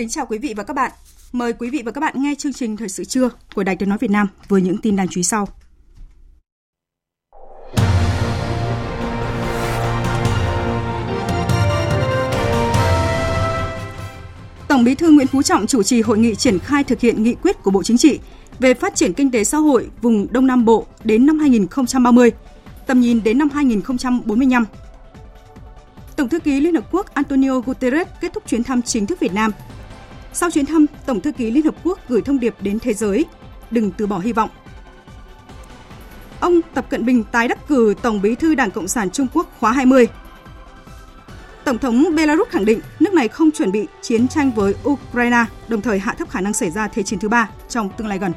Kính chào quý vị và các bạn. Mời quý vị và các bạn nghe chương trình Thời sự trưa của Đài Tiếng Nói Việt Nam với những tin đáng chú ý sau. Tổng Bí thư Nguyễn Phú Trọng chủ trì hội nghị triển khai thực hiện nghị quyết của Bộ Chính trị về phát triển kinh tế xã hội vùng Đông Nam Bộ đến năm 2030, tầm nhìn đến năm 2045. Tổng thư ký Liên Hợp Quốc Antonio Guterres kết thúc chuyến thăm chính thức Việt Nam sau chuyến thăm, Tổng thư ký Liên Hợp Quốc gửi thông điệp đến thế giới, đừng từ bỏ hy vọng. Ông Tập Cận Bình tái đắc cử Tổng bí thư Đảng Cộng sản Trung Quốc khóa 20. Tổng thống Belarus khẳng định nước này không chuẩn bị chiến tranh với Ukraine, đồng thời hạ thấp khả năng xảy ra thế chiến thứ ba trong tương lai gần.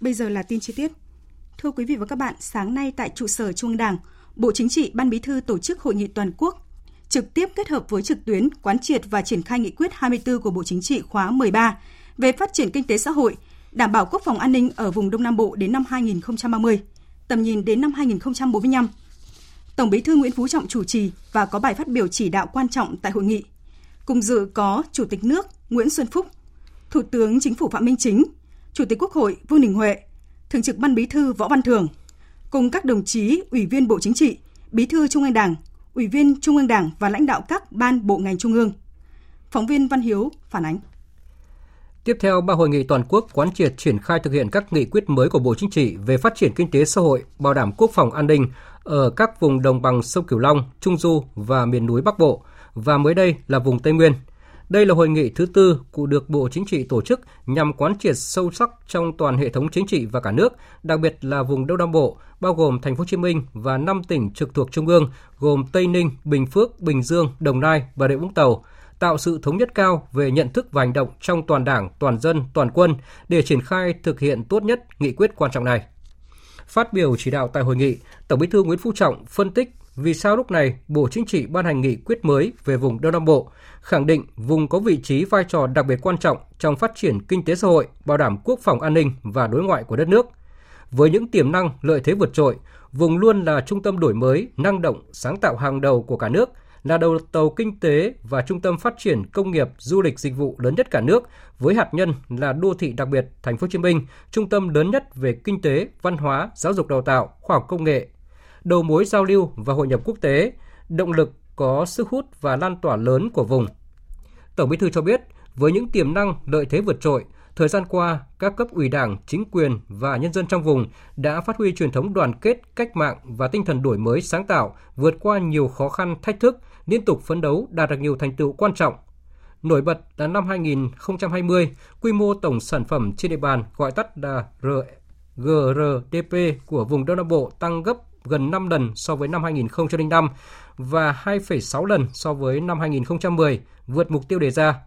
Bây giờ là tin chi tiết. Thưa quý vị và các bạn, sáng nay tại trụ sở Trung ương Đảng, Bộ Chính trị, Ban Bí thư tổ chức hội nghị toàn quốc trực tiếp kết hợp với trực tuyến quán triệt và triển khai nghị quyết 24 của Bộ Chính trị khóa 13 về phát triển kinh tế xã hội, đảm bảo quốc phòng an ninh ở vùng Đông Nam Bộ đến năm 2030, tầm nhìn đến năm 2045. Tổng Bí thư Nguyễn Phú Trọng chủ trì và có bài phát biểu chỉ đạo quan trọng tại hội nghị. Cùng dự có Chủ tịch nước Nguyễn Xuân Phúc, Thủ tướng Chính phủ Phạm Minh Chính, Chủ tịch Quốc hội Vương Đình Huệ, Thường trực Ban Bí thư Võ Văn thường cùng các đồng chí Ủy viên Bộ Chính trị, Bí thư Trung ương Đảng, Ủy viên Trung ương Đảng và lãnh đạo các ban bộ ngành trung ương. Phóng viên Văn Hiếu phản ánh. Tiếp theo, ba hội nghị toàn quốc quán triệt triển khai thực hiện các nghị quyết mới của Bộ Chính trị về phát triển kinh tế xã hội, bảo đảm quốc phòng an ninh ở các vùng đồng bằng sông Cửu Long, Trung Du và miền núi Bắc Bộ và mới đây là vùng Tây Nguyên – đây là hội nghị thứ tư của được Bộ Chính trị tổ chức nhằm quán triệt sâu sắc trong toàn hệ thống chính trị và cả nước, đặc biệt là vùng Đông Nam Bộ, bao gồm Thành phố Hồ Chí Minh và 5 tỉnh trực thuộc trung ương gồm Tây Ninh, Bình Phước, Bình Dương, Đồng Nai và Rịa Vũng Tàu, tạo sự thống nhất cao về nhận thức và hành động trong toàn Đảng, toàn dân, toàn quân để triển khai thực hiện tốt nhất nghị quyết quan trọng này. Phát biểu chỉ đạo tại hội nghị, Tổng Bí thư Nguyễn Phú Trọng phân tích vì sao lúc này Bộ Chính trị ban hành nghị quyết mới về vùng Đông Nam Bộ, khẳng định vùng có vị trí vai trò đặc biệt quan trọng trong phát triển kinh tế xã hội, bảo đảm quốc phòng an ninh và đối ngoại của đất nước. Với những tiềm năng, lợi thế vượt trội, vùng luôn là trung tâm đổi mới, năng động, sáng tạo hàng đầu của cả nước, là đầu tàu kinh tế và trung tâm phát triển công nghiệp, du lịch dịch vụ lớn nhất cả nước, với hạt nhân là đô thị đặc biệt Thành phố Hồ Chí Minh, trung tâm lớn nhất về kinh tế, văn hóa, giáo dục đào tạo, khoa học công nghệ, đầu mối giao lưu và hội nhập quốc tế, động lực có sức hút và lan tỏa lớn của vùng. Tổng Bí thư cho biết, với những tiềm năng, lợi thế vượt trội, thời gian qua, các cấp ủy Đảng, chính quyền và nhân dân trong vùng đã phát huy truyền thống đoàn kết, cách mạng và tinh thần đổi mới sáng tạo, vượt qua nhiều khó khăn, thách thức, liên tục phấn đấu đạt được nhiều thành tựu quan trọng. Nổi bật là năm 2020, quy mô tổng sản phẩm trên địa bàn gọi tắt là GRDP của vùng Đông Nam Bộ tăng gấp gần 5 lần so với năm 2005 và 2,6 lần so với năm 2010, vượt mục tiêu đề ra.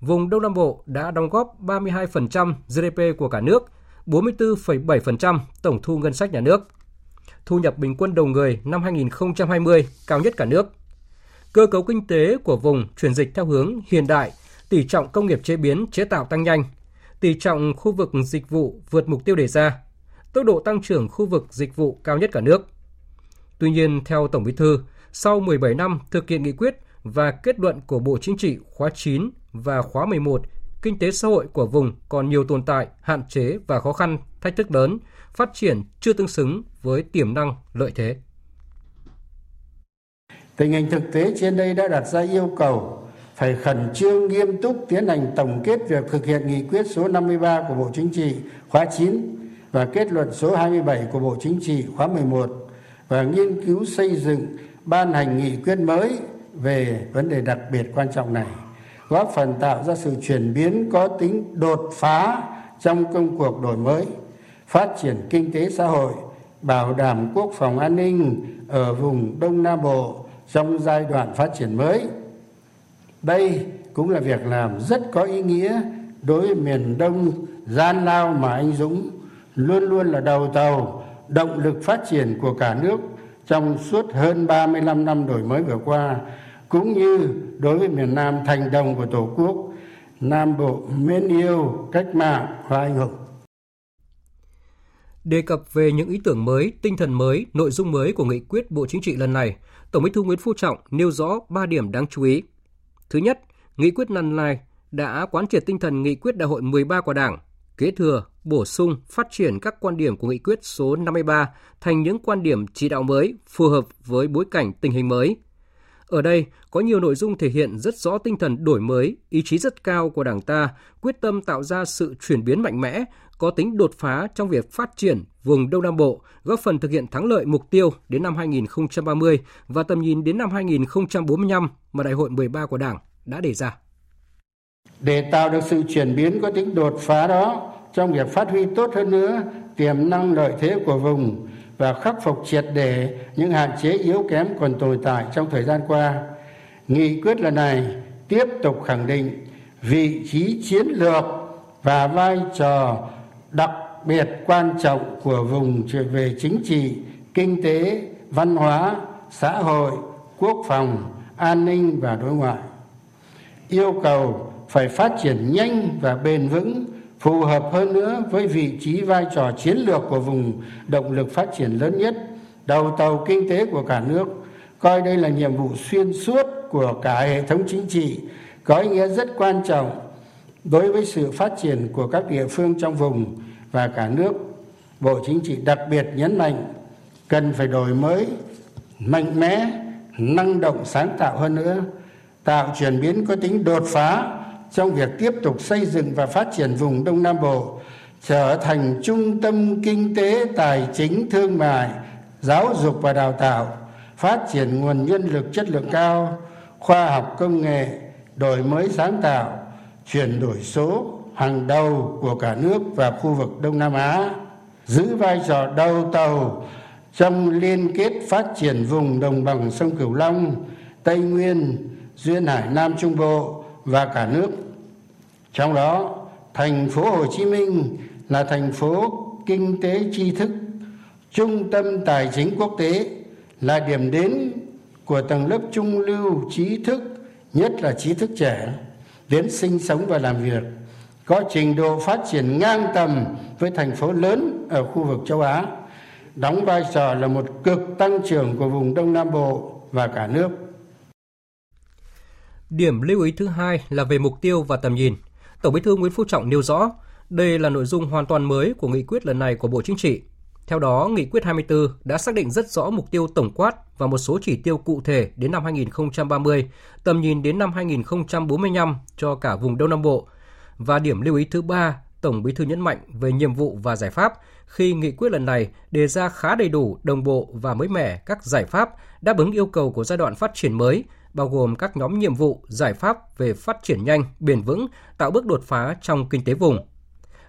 Vùng Đông Nam Bộ đã đóng góp 32% GDP của cả nước, 44,7% tổng thu ngân sách nhà nước. Thu nhập bình quân đầu người năm 2020 cao nhất cả nước. Cơ cấu kinh tế của vùng chuyển dịch theo hướng hiện đại, tỷ trọng công nghiệp chế biến chế tạo tăng nhanh, tỷ trọng khu vực dịch vụ vượt mục tiêu đề ra, tốc độ tăng trưởng khu vực dịch vụ cao nhất cả nước. Tuy nhiên, theo Tổng Bí thư, sau 17 năm thực hiện nghị quyết và kết luận của Bộ Chính trị khóa 9 và khóa 11, kinh tế xã hội của vùng còn nhiều tồn tại, hạn chế và khó khăn, thách thức lớn, phát triển chưa tương xứng với tiềm năng, lợi thế. Tình hình thực tế trên đây đã đặt ra yêu cầu phải khẩn trương nghiêm túc tiến hành tổng kết việc thực hiện nghị quyết số 53 của Bộ Chính trị khóa 9 và kết luận số 27 của Bộ Chính trị khóa 11 và nghiên cứu xây dựng, ban hành nghị quyết mới về vấn đề đặc biệt quan trọng này, góp phần tạo ra sự chuyển biến có tính đột phá trong công cuộc đổi mới, phát triển kinh tế xã hội, bảo đảm quốc phòng an ninh ở vùng đông nam bộ trong giai đoạn phát triển mới. Đây cũng là việc làm rất có ý nghĩa đối với miền đông, gian lao mà anh dũng luôn luôn là đầu tàu động lực phát triển của cả nước trong suốt hơn 35 năm đổi mới vừa qua cũng như đối với miền Nam thành đồng của Tổ quốc, Nam Bộ mến yêu, cách mạng và anh hùng. Đề cập về những ý tưởng mới, tinh thần mới, nội dung mới của nghị quyết Bộ Chính trị lần này, Tổng Bí thư Nguyễn Phú Trọng nêu rõ 3 điểm đáng chú ý. Thứ nhất, nghị quyết lần này đã quán triệt tinh thần nghị quyết đại hội 13 của Đảng, kế thừa, bổ sung, phát triển các quan điểm của nghị quyết số 53 thành những quan điểm chỉ đạo mới phù hợp với bối cảnh tình hình mới. Ở đây có nhiều nội dung thể hiện rất rõ tinh thần đổi mới, ý chí rất cao của Đảng ta, quyết tâm tạo ra sự chuyển biến mạnh mẽ, có tính đột phá trong việc phát triển vùng Đông Nam Bộ, góp phần thực hiện thắng lợi mục tiêu đến năm 2030 và tầm nhìn đến năm 2045 mà Đại hội 13 của Đảng đã đề ra. Để tạo được sự chuyển biến có tính đột phá đó trong việc phát huy tốt hơn nữa tiềm năng lợi thế của vùng và khắc phục triệt để những hạn chế yếu kém còn tồn tại trong thời gian qua, nghị quyết lần này tiếp tục khẳng định vị trí chiến lược và vai trò đặc biệt quan trọng của vùng về chính trị, kinh tế, văn hóa, xã hội, quốc phòng, an ninh và đối ngoại. Yêu cầu phải phát triển nhanh và bền vững, phù hợp hơn nữa với vị trí vai trò chiến lược của vùng động lực phát triển lớn nhất, đầu tàu kinh tế của cả nước. Coi đây là nhiệm vụ xuyên suốt của cả hệ thống chính trị, có ý nghĩa rất quan trọng đối với sự phát triển của các địa phương trong vùng và cả nước. Bộ chính trị đặc biệt nhấn mạnh cần phải đổi mới, mạnh mẽ, năng động, sáng tạo hơn nữa, tạo chuyển biến có tính đột phá trong việc tiếp tục xây dựng và phát triển vùng đông nam bộ trở thành trung tâm kinh tế, tài chính, thương mại, giáo dục và đào tạo, phát triển nguồn nhân lực chất lượng cao, khoa học công nghệ, đổi mới sáng tạo, chuyển đổi số hàng đầu của cả nước và khu vực đông nam á, giữ vai trò đầu tàu trong liên kết phát triển vùng đồng bằng sông cửu long, tây nguyên, duyên hải nam trung bộ và cả nước. Trong đó, thành phố hồ chí minh là thành phố kinh tế tri thức, trung tâm tài chính quốc tế, là điểm đến của tầng lớp trung lưu trí thức, nhất là trí thức trẻ, đến sinh sống và làm việc, có trình độ phát triển ngang tầm với thành phố lớn ở khu vực châu á, đóng vai trò là một cực tăng trưởng của vùng đông nam bộ và cả nước điểm lưu ý thứ hai là về mục tiêu và tầm nhìn Tổng Bí thư Nguyễn Phú Trọng nêu rõ, đây là nội dung hoàn toàn mới của nghị quyết lần này của Bộ Chính trị. Theo đó, nghị quyết 24 đã xác định rất rõ mục tiêu tổng quát và một số chỉ tiêu cụ thể đến năm 2030, tầm nhìn đến năm 2045 cho cả vùng Đông Nam Bộ. Và điểm lưu ý thứ ba, Tổng Bí thư nhấn mạnh về nhiệm vụ và giải pháp khi nghị quyết lần này đề ra khá đầy đủ, đồng bộ và mới mẻ các giải pháp đáp ứng yêu cầu của giai đoạn phát triển mới – bao gồm các nhóm nhiệm vụ, giải pháp về phát triển nhanh, bền vững, tạo bước đột phá trong kinh tế vùng.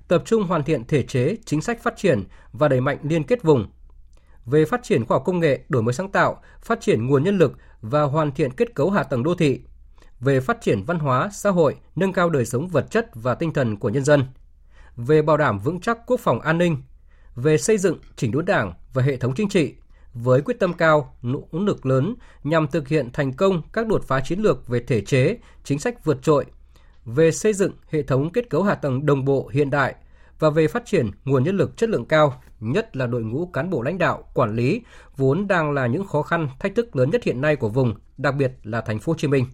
Tập trung hoàn thiện thể chế, chính sách phát triển và đẩy mạnh liên kết vùng. Về phát triển khoa học công nghệ, đổi mới sáng tạo, phát triển nguồn nhân lực và hoàn thiện kết cấu hạ tầng đô thị. Về phát triển văn hóa, xã hội, nâng cao đời sống vật chất và tinh thần của nhân dân. Về bảo đảm vững chắc quốc phòng an ninh. Về xây dựng, chỉnh đốn đảng và hệ thống chính trị, với quyết tâm cao, nỗ lực lớn nhằm thực hiện thành công các đột phá chiến lược về thể chế, chính sách vượt trội, về xây dựng hệ thống kết cấu hạ tầng đồng bộ hiện đại và về phát triển nguồn nhân lực chất lượng cao, nhất là đội ngũ cán bộ lãnh đạo, quản lý vốn đang là những khó khăn, thách thức lớn nhất hiện nay của vùng, đặc biệt là thành phố Hồ Chí Minh.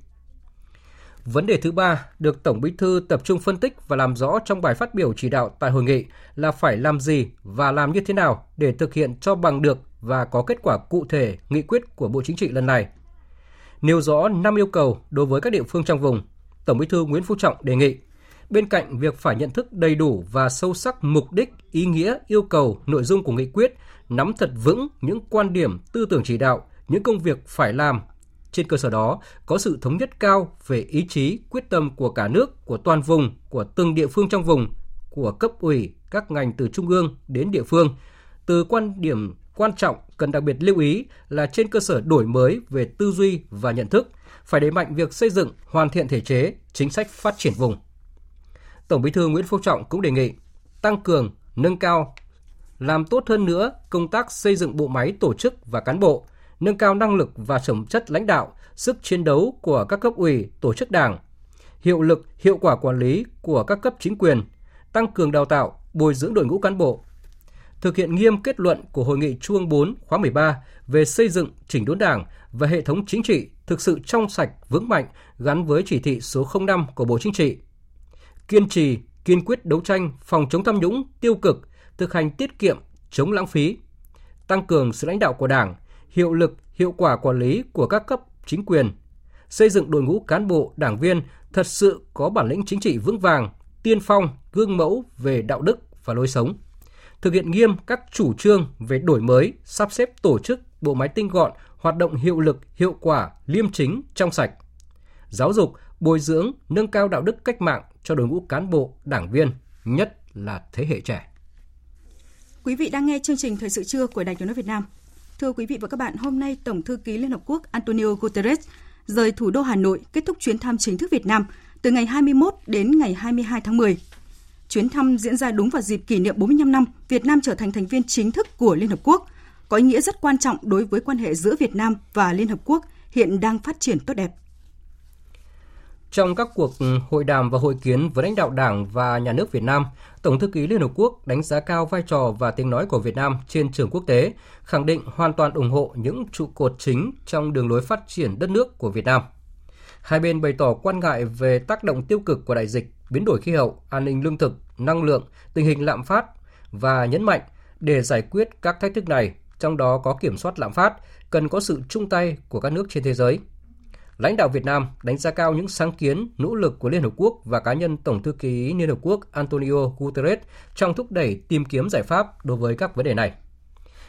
Vấn đề thứ ba được Tổng Bí thư tập trung phân tích và làm rõ trong bài phát biểu chỉ đạo tại hội nghị là phải làm gì và làm như thế nào để thực hiện cho bằng được và có kết quả cụ thể nghị quyết của Bộ Chính trị lần này. nêu rõ 5 yêu cầu đối với các địa phương trong vùng. Tổng Bí thư Nguyễn Phú Trọng đề nghị bên cạnh việc phải nhận thức đầy đủ và sâu sắc mục đích, ý nghĩa, yêu cầu, nội dung của nghị quyết, nắm thật vững những quan điểm, tư tưởng chỉ đạo, những công việc phải làm. Trên cơ sở đó, có sự thống nhất cao về ý chí, quyết tâm của cả nước, của toàn vùng, của từng địa phương trong vùng, của cấp ủy, các ngành từ trung ương đến địa phương. Từ quan điểm quan trọng cần đặc biệt lưu ý là trên cơ sở đổi mới về tư duy và nhận thức, phải đẩy mạnh việc xây dựng, hoàn thiện thể chế, chính sách phát triển vùng. Tổng Bí thư Nguyễn Phú Trọng cũng đề nghị tăng cường, nâng cao, làm tốt hơn nữa công tác xây dựng bộ máy tổ chức và cán bộ, nâng cao năng lực và phẩm chất lãnh đạo, sức chiến đấu của các cấp ủy, tổ chức đảng, hiệu lực, hiệu quả quản lý của các cấp chính quyền, tăng cường đào tạo, bồi dưỡng đội ngũ cán bộ, thực hiện nghiêm kết luận của Hội nghị Trung ương 4 khóa 13 về xây dựng chỉnh đốn Đảng và hệ thống chính trị thực sự trong sạch, vững mạnh gắn với chỉ thị số 05 của Bộ Chính trị. Kiên trì, kiên quyết đấu tranh phòng chống tham nhũng, tiêu cực, thực hành tiết kiệm, chống lãng phí, tăng cường sự lãnh đạo của Đảng, hiệu lực, hiệu quả quản lý của các cấp chính quyền, xây dựng đội ngũ cán bộ, đảng viên thật sự có bản lĩnh chính trị vững vàng, tiên phong, gương mẫu về đạo đức và lối sống thực hiện nghiêm các chủ trương về đổi mới, sắp xếp tổ chức, bộ máy tinh gọn, hoạt động hiệu lực, hiệu quả, liêm chính, trong sạch. Giáo dục, bồi dưỡng, nâng cao đạo đức cách mạng cho đội ngũ cán bộ, đảng viên, nhất là thế hệ trẻ. Quý vị đang nghe chương trình Thời sự trưa của Đài Tiếng nói Việt Nam. Thưa quý vị và các bạn, hôm nay Tổng thư ký Liên Hợp Quốc Antonio Guterres rời thủ đô Hà Nội kết thúc chuyến thăm chính thức Việt Nam từ ngày 21 đến ngày 22 tháng 10 Chuyến thăm diễn ra đúng vào dịp kỷ niệm 45 năm Việt Nam trở thành thành viên chính thức của Liên Hợp Quốc, có ý nghĩa rất quan trọng đối với quan hệ giữa Việt Nam và Liên Hợp Quốc hiện đang phát triển tốt đẹp. Trong các cuộc hội đàm và hội kiến với lãnh đạo Đảng và Nhà nước Việt Nam, Tổng thư ký Liên Hợp Quốc đánh giá cao vai trò và tiếng nói của Việt Nam trên trường quốc tế, khẳng định hoàn toàn ủng hộ những trụ cột chính trong đường lối phát triển đất nước của Việt Nam. Hai bên bày tỏ quan ngại về tác động tiêu cực của đại dịch biến đổi khí hậu, an ninh lương thực, năng lượng, tình hình lạm phát và nhấn mạnh để giải quyết các thách thức này, trong đó có kiểm soát lạm phát, cần có sự chung tay của các nước trên thế giới. Lãnh đạo Việt Nam đánh giá cao những sáng kiến, nỗ lực của Liên Hợp Quốc và cá nhân Tổng thư ký Liên Hợp Quốc Antonio Guterres trong thúc đẩy tìm kiếm giải pháp đối với các vấn đề này.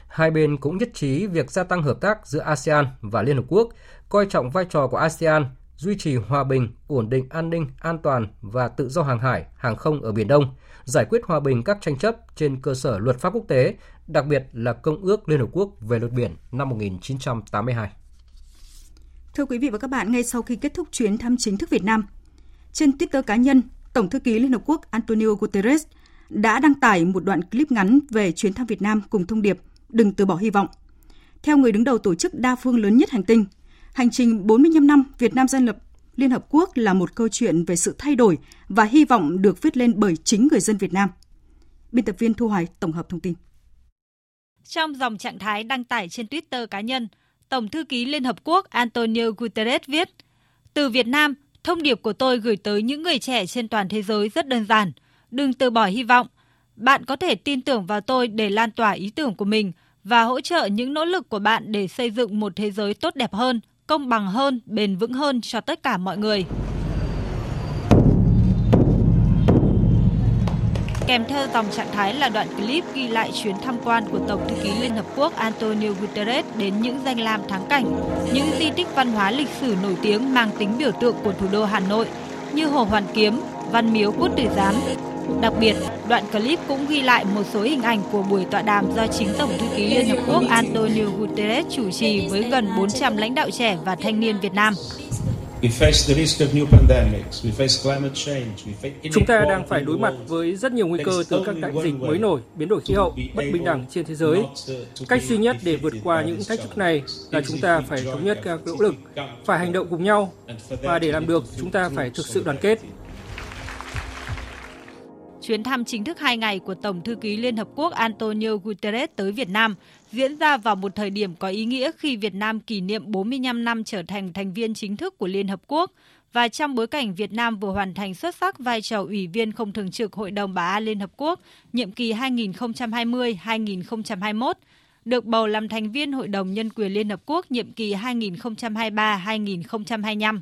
Hai bên cũng nhất trí việc gia tăng hợp tác giữa ASEAN và Liên Hợp Quốc, coi trọng vai trò của ASEAN duy trì hòa bình, ổn định an ninh, an toàn và tự do hàng hải, hàng không ở Biển Đông, giải quyết hòa bình các tranh chấp trên cơ sở luật pháp quốc tế, đặc biệt là Công ước Liên Hợp Quốc về luật biển năm 1982. Thưa quý vị và các bạn, ngay sau khi kết thúc chuyến thăm chính thức Việt Nam, trên Twitter cá nhân, Tổng thư ký Liên Hợp Quốc Antonio Guterres đã đăng tải một đoạn clip ngắn về chuyến thăm Việt Nam cùng thông điệp Đừng từ bỏ hy vọng. Theo người đứng đầu tổ chức đa phương lớn nhất hành tinh, Hành trình 45 năm Việt Nam gia lập Liên Hợp Quốc là một câu chuyện về sự thay đổi và hy vọng được viết lên bởi chính người dân Việt Nam. Biên tập viên Thu Hoài tổng hợp thông tin. Trong dòng trạng thái đăng tải trên Twitter cá nhân, Tổng thư ký Liên Hợp Quốc Antonio Guterres viết Từ Việt Nam, thông điệp của tôi gửi tới những người trẻ trên toàn thế giới rất đơn giản. Đừng từ bỏ hy vọng. Bạn có thể tin tưởng vào tôi để lan tỏa ý tưởng của mình và hỗ trợ những nỗ lực của bạn để xây dựng một thế giới tốt đẹp hơn, công bằng hơn, bền vững hơn cho tất cả mọi người. Kèm theo dòng trạng thái là đoạn clip ghi lại chuyến tham quan của Tổng thư ký Liên Hợp Quốc Antonio Guterres đến những danh lam thắng cảnh, những di tích văn hóa lịch sử nổi tiếng mang tính biểu tượng của thủ đô Hà Nội như Hồ Hoàn Kiếm, Văn Miếu Quốc Tử Giám, Đặc biệt, đoạn clip cũng ghi lại một số hình ảnh của buổi tọa đàm do chính Tổng thư ký Liên Hợp Quốc Antonio Guterres chủ trì với gần 400 lãnh đạo trẻ và thanh niên Việt Nam. Chúng ta đang phải đối mặt với rất nhiều nguy cơ từ các đại dịch mới nổi, biến đổi khí hậu, bất bình đẳng trên thế giới. Cách duy nhất để vượt qua những thách thức này là chúng ta phải thống nhất các nỗ lực, phải hành động cùng nhau. Và để làm được, chúng ta phải thực sự đoàn kết, Chuyến thăm chính thức hai ngày của Tổng thư ký Liên Hợp Quốc Antonio Guterres tới Việt Nam diễn ra vào một thời điểm có ý nghĩa khi Việt Nam kỷ niệm 45 năm trở thành thành viên chính thức của Liên Hợp Quốc và trong bối cảnh Việt Nam vừa hoàn thành xuất sắc vai trò Ủy viên không thường trực Hội đồng Bảo an Liên Hợp Quốc nhiệm kỳ 2020-2021, được bầu làm thành viên Hội đồng Nhân quyền Liên Hợp Quốc nhiệm kỳ 2023-2025.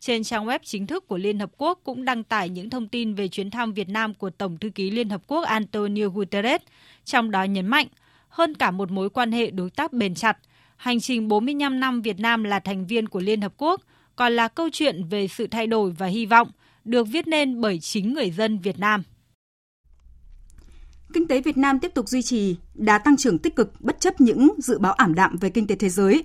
Trên trang web chính thức của Liên Hợp Quốc cũng đăng tải những thông tin về chuyến thăm Việt Nam của Tổng thư ký Liên Hợp Quốc Antonio Guterres, trong đó nhấn mạnh, hơn cả một mối quan hệ đối tác bền chặt, hành trình 45 năm Việt Nam là thành viên của Liên Hợp Quốc còn là câu chuyện về sự thay đổi và hy vọng được viết nên bởi chính người dân Việt Nam. Kinh tế Việt Nam tiếp tục duy trì đá tăng trưởng tích cực bất chấp những dự báo ảm đạm về kinh tế thế giới.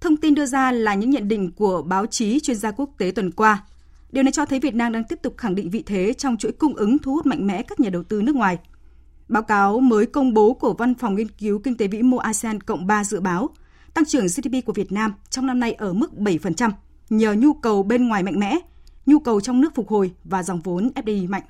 Thông tin đưa ra là những nhận định của báo chí chuyên gia quốc tế tuần qua. Điều này cho thấy Việt Nam đang tiếp tục khẳng định vị thế trong chuỗi cung ứng thu hút mạnh mẽ các nhà đầu tư nước ngoài. Báo cáo mới công bố của Văn phòng Nghiên cứu Kinh tế Vĩ mô ASEAN Cộng 3 dự báo tăng trưởng GDP của Việt Nam trong năm nay ở mức 7%, nhờ nhu cầu bên ngoài mạnh mẽ, nhu cầu trong nước phục hồi và dòng vốn FDI mạnh.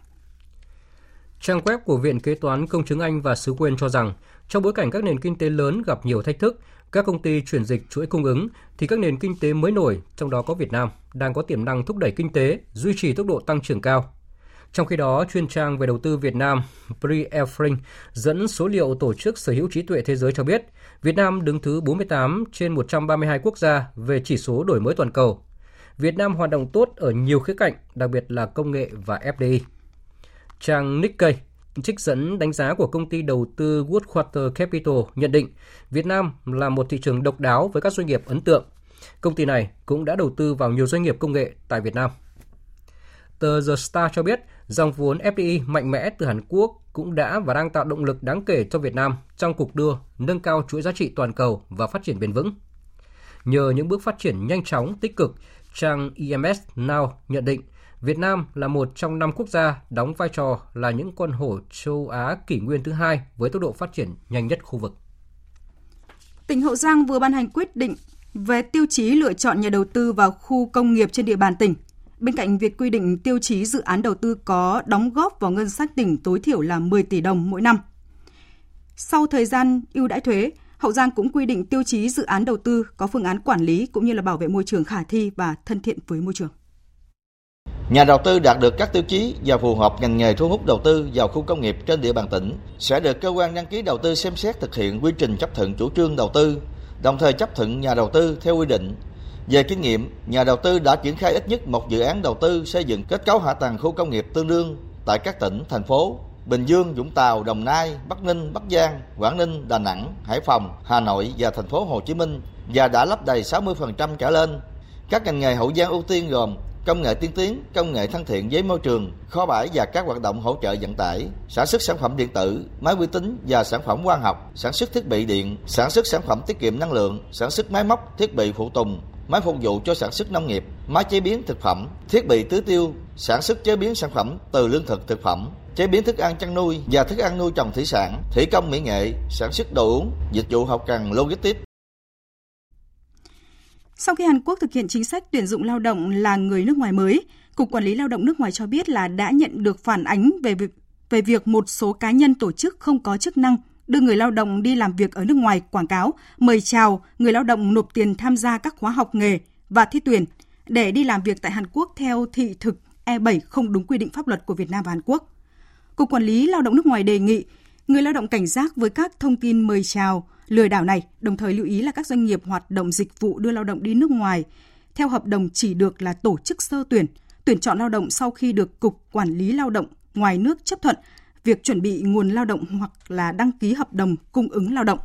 Trang web của Viện Kế toán Công chứng Anh và Sứ Quên cho rằng, trong bối cảnh các nền kinh tế lớn gặp nhiều thách thức, các công ty chuyển dịch chuỗi cung ứng, thì các nền kinh tế mới nổi, trong đó có Việt Nam, đang có tiềm năng thúc đẩy kinh tế, duy trì tốc độ tăng trưởng cao. Trong khi đó, chuyên trang về đầu tư Việt Nam Pre-Elfring dẫn số liệu Tổ chức Sở hữu trí tuệ thế giới cho biết, Việt Nam đứng thứ 48 trên 132 quốc gia về chỉ số đổi mới toàn cầu. Việt Nam hoạt động tốt ở nhiều khía cạnh, đặc biệt là công nghệ và FDI. Trang Nikkei trích dẫn đánh giá của công ty đầu tư Woodwater Capital nhận định Việt Nam là một thị trường độc đáo với các doanh nghiệp ấn tượng. Công ty này cũng đã đầu tư vào nhiều doanh nghiệp công nghệ tại Việt Nam. Tờ The Star cho biết dòng vốn FDI mạnh mẽ từ Hàn Quốc cũng đã và đang tạo động lực đáng kể cho Việt Nam trong cuộc đua nâng cao chuỗi giá trị toàn cầu và phát triển bền vững. Nhờ những bước phát triển nhanh chóng, tích cực, trang EMS Now nhận định Việt Nam là một trong năm quốc gia đóng vai trò là những con hổ châu Á kỷ nguyên thứ hai với tốc độ phát triển nhanh nhất khu vực. Tỉnh Hậu Giang vừa ban hành quyết định về tiêu chí lựa chọn nhà đầu tư vào khu công nghiệp trên địa bàn tỉnh. Bên cạnh việc quy định tiêu chí dự án đầu tư có đóng góp vào ngân sách tỉnh tối thiểu là 10 tỷ đồng mỗi năm. Sau thời gian ưu đãi thuế, Hậu Giang cũng quy định tiêu chí dự án đầu tư có phương án quản lý cũng như là bảo vệ môi trường khả thi và thân thiện với môi trường. Nhà đầu tư đạt được các tiêu chí và phù hợp ngành nghề thu hút đầu tư vào khu công nghiệp trên địa bàn tỉnh sẽ được cơ quan đăng ký đầu tư xem xét thực hiện quy trình chấp thuận chủ trương đầu tư, đồng thời chấp thuận nhà đầu tư theo quy định. Về kinh nghiệm, nhà đầu tư đã triển khai ít nhất một dự án đầu tư xây dựng kết cấu hạ tầng khu công nghiệp tương đương tại các tỉnh, thành phố Bình Dương, Vũng Tàu, Đồng Nai, Bắc Ninh, Bắc Giang, Quảng Ninh, Đà Nẵng, Hải Phòng, Hà Nội và thành phố Hồ Chí Minh và đã lắp đầy 60% trở lên. Các ngành nghề Hậu Giang ưu tiên gồm công nghệ tiên tiến, công nghệ thân thiện với môi trường, kho bãi và các hoạt động hỗ trợ vận tải, sản xuất sản phẩm điện tử, máy vi tính và sản phẩm quang học, sản xuất thiết bị điện, sản xuất sản phẩm tiết kiệm năng lượng, sản xuất máy móc, thiết bị phụ tùng, máy phục vụ cho sản xuất nông nghiệp, máy chế biến thực phẩm, thiết bị tưới tiêu, sản xuất chế biến sản phẩm từ lương thực thực phẩm, chế biến thức ăn chăn nuôi và thức ăn nuôi trồng thủy sản, thủy công mỹ nghệ, sản xuất đồ uống, dịch vụ hậu cần logistics. Sau khi Hàn Quốc thực hiện chính sách tuyển dụng lao động là người nước ngoài mới, Cục Quản lý Lao động nước ngoài cho biết là đã nhận được phản ánh về việc, về việc một số cá nhân tổ chức không có chức năng đưa người lao động đi làm việc ở nước ngoài quảng cáo, mời chào người lao động nộp tiền tham gia các khóa học nghề và thi tuyển để đi làm việc tại Hàn Quốc theo thị thực E7 không đúng quy định pháp luật của Việt Nam và Hàn Quốc. Cục Quản lý Lao động nước ngoài đề nghị người lao động cảnh giác với các thông tin mời chào, lừa đảo này, đồng thời lưu ý là các doanh nghiệp hoạt động dịch vụ đưa lao động đi nước ngoài theo hợp đồng chỉ được là tổ chức sơ tuyển, tuyển chọn lao động sau khi được Cục Quản lý Lao động ngoài nước chấp thuận việc chuẩn bị nguồn lao động hoặc là đăng ký hợp đồng cung ứng lao động.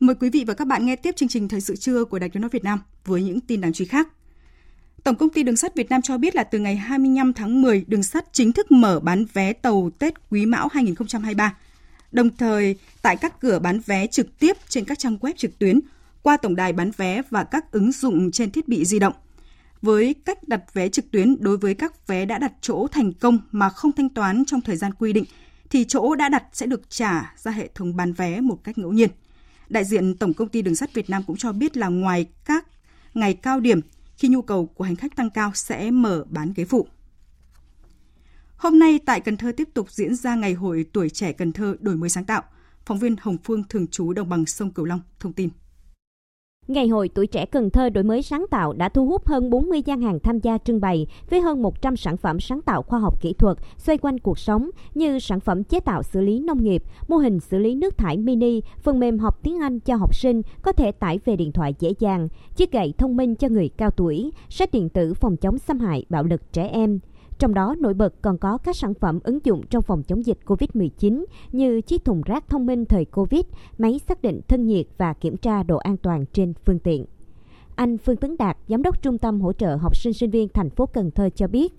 Mời quý vị và các bạn nghe tiếp chương trình Thời sự trưa của Đài Tiếng nói Việt Nam với những tin đáng chú ý khác. Tổng công ty Đường sắt Việt Nam cho biết là từ ngày 25 tháng 10, đường sắt chính thức mở bán vé tàu Tết Quý Mão 2023. Đồng thời, tại các cửa bán vé trực tiếp trên các trang web trực tuyến, qua tổng đài bán vé và các ứng dụng trên thiết bị di động. Với cách đặt vé trực tuyến đối với các vé đã đặt chỗ thành công mà không thanh toán trong thời gian quy định, thì chỗ đã đặt sẽ được trả ra hệ thống bán vé một cách ngẫu nhiên. Đại diện Tổng công ty Đường sắt Việt Nam cũng cho biết là ngoài các ngày cao điểm khi nhu cầu của hành khách tăng cao sẽ mở bán ghế phụ. Hôm nay tại Cần Thơ tiếp tục diễn ra Ngày hội tuổi trẻ Cần Thơ đổi mới sáng tạo. Phóng viên Hồng Phương thường trú đồng bằng sông Cửu Long thông tin. Ngày hội tuổi trẻ Cần Thơ đổi mới sáng tạo đã thu hút hơn 40 gian hàng tham gia trưng bày với hơn 100 sản phẩm sáng tạo khoa học kỹ thuật xoay quanh cuộc sống như sản phẩm chế tạo xử lý nông nghiệp, mô hình xử lý nước thải mini, phần mềm học tiếng Anh cho học sinh có thể tải về điện thoại dễ dàng, chiếc gậy thông minh cho người cao tuổi, sách điện tử phòng chống xâm hại bạo lực trẻ em. Trong đó nổi bật còn có các sản phẩm ứng dụng trong phòng chống dịch COVID-19 như chiếc thùng rác thông minh thời COVID, máy xác định thân nhiệt và kiểm tra độ an toàn trên phương tiện. Anh Phương Tấn Đạt, Giám đốc Trung tâm hỗ trợ học sinh sinh viên thành phố Cần Thơ cho biết.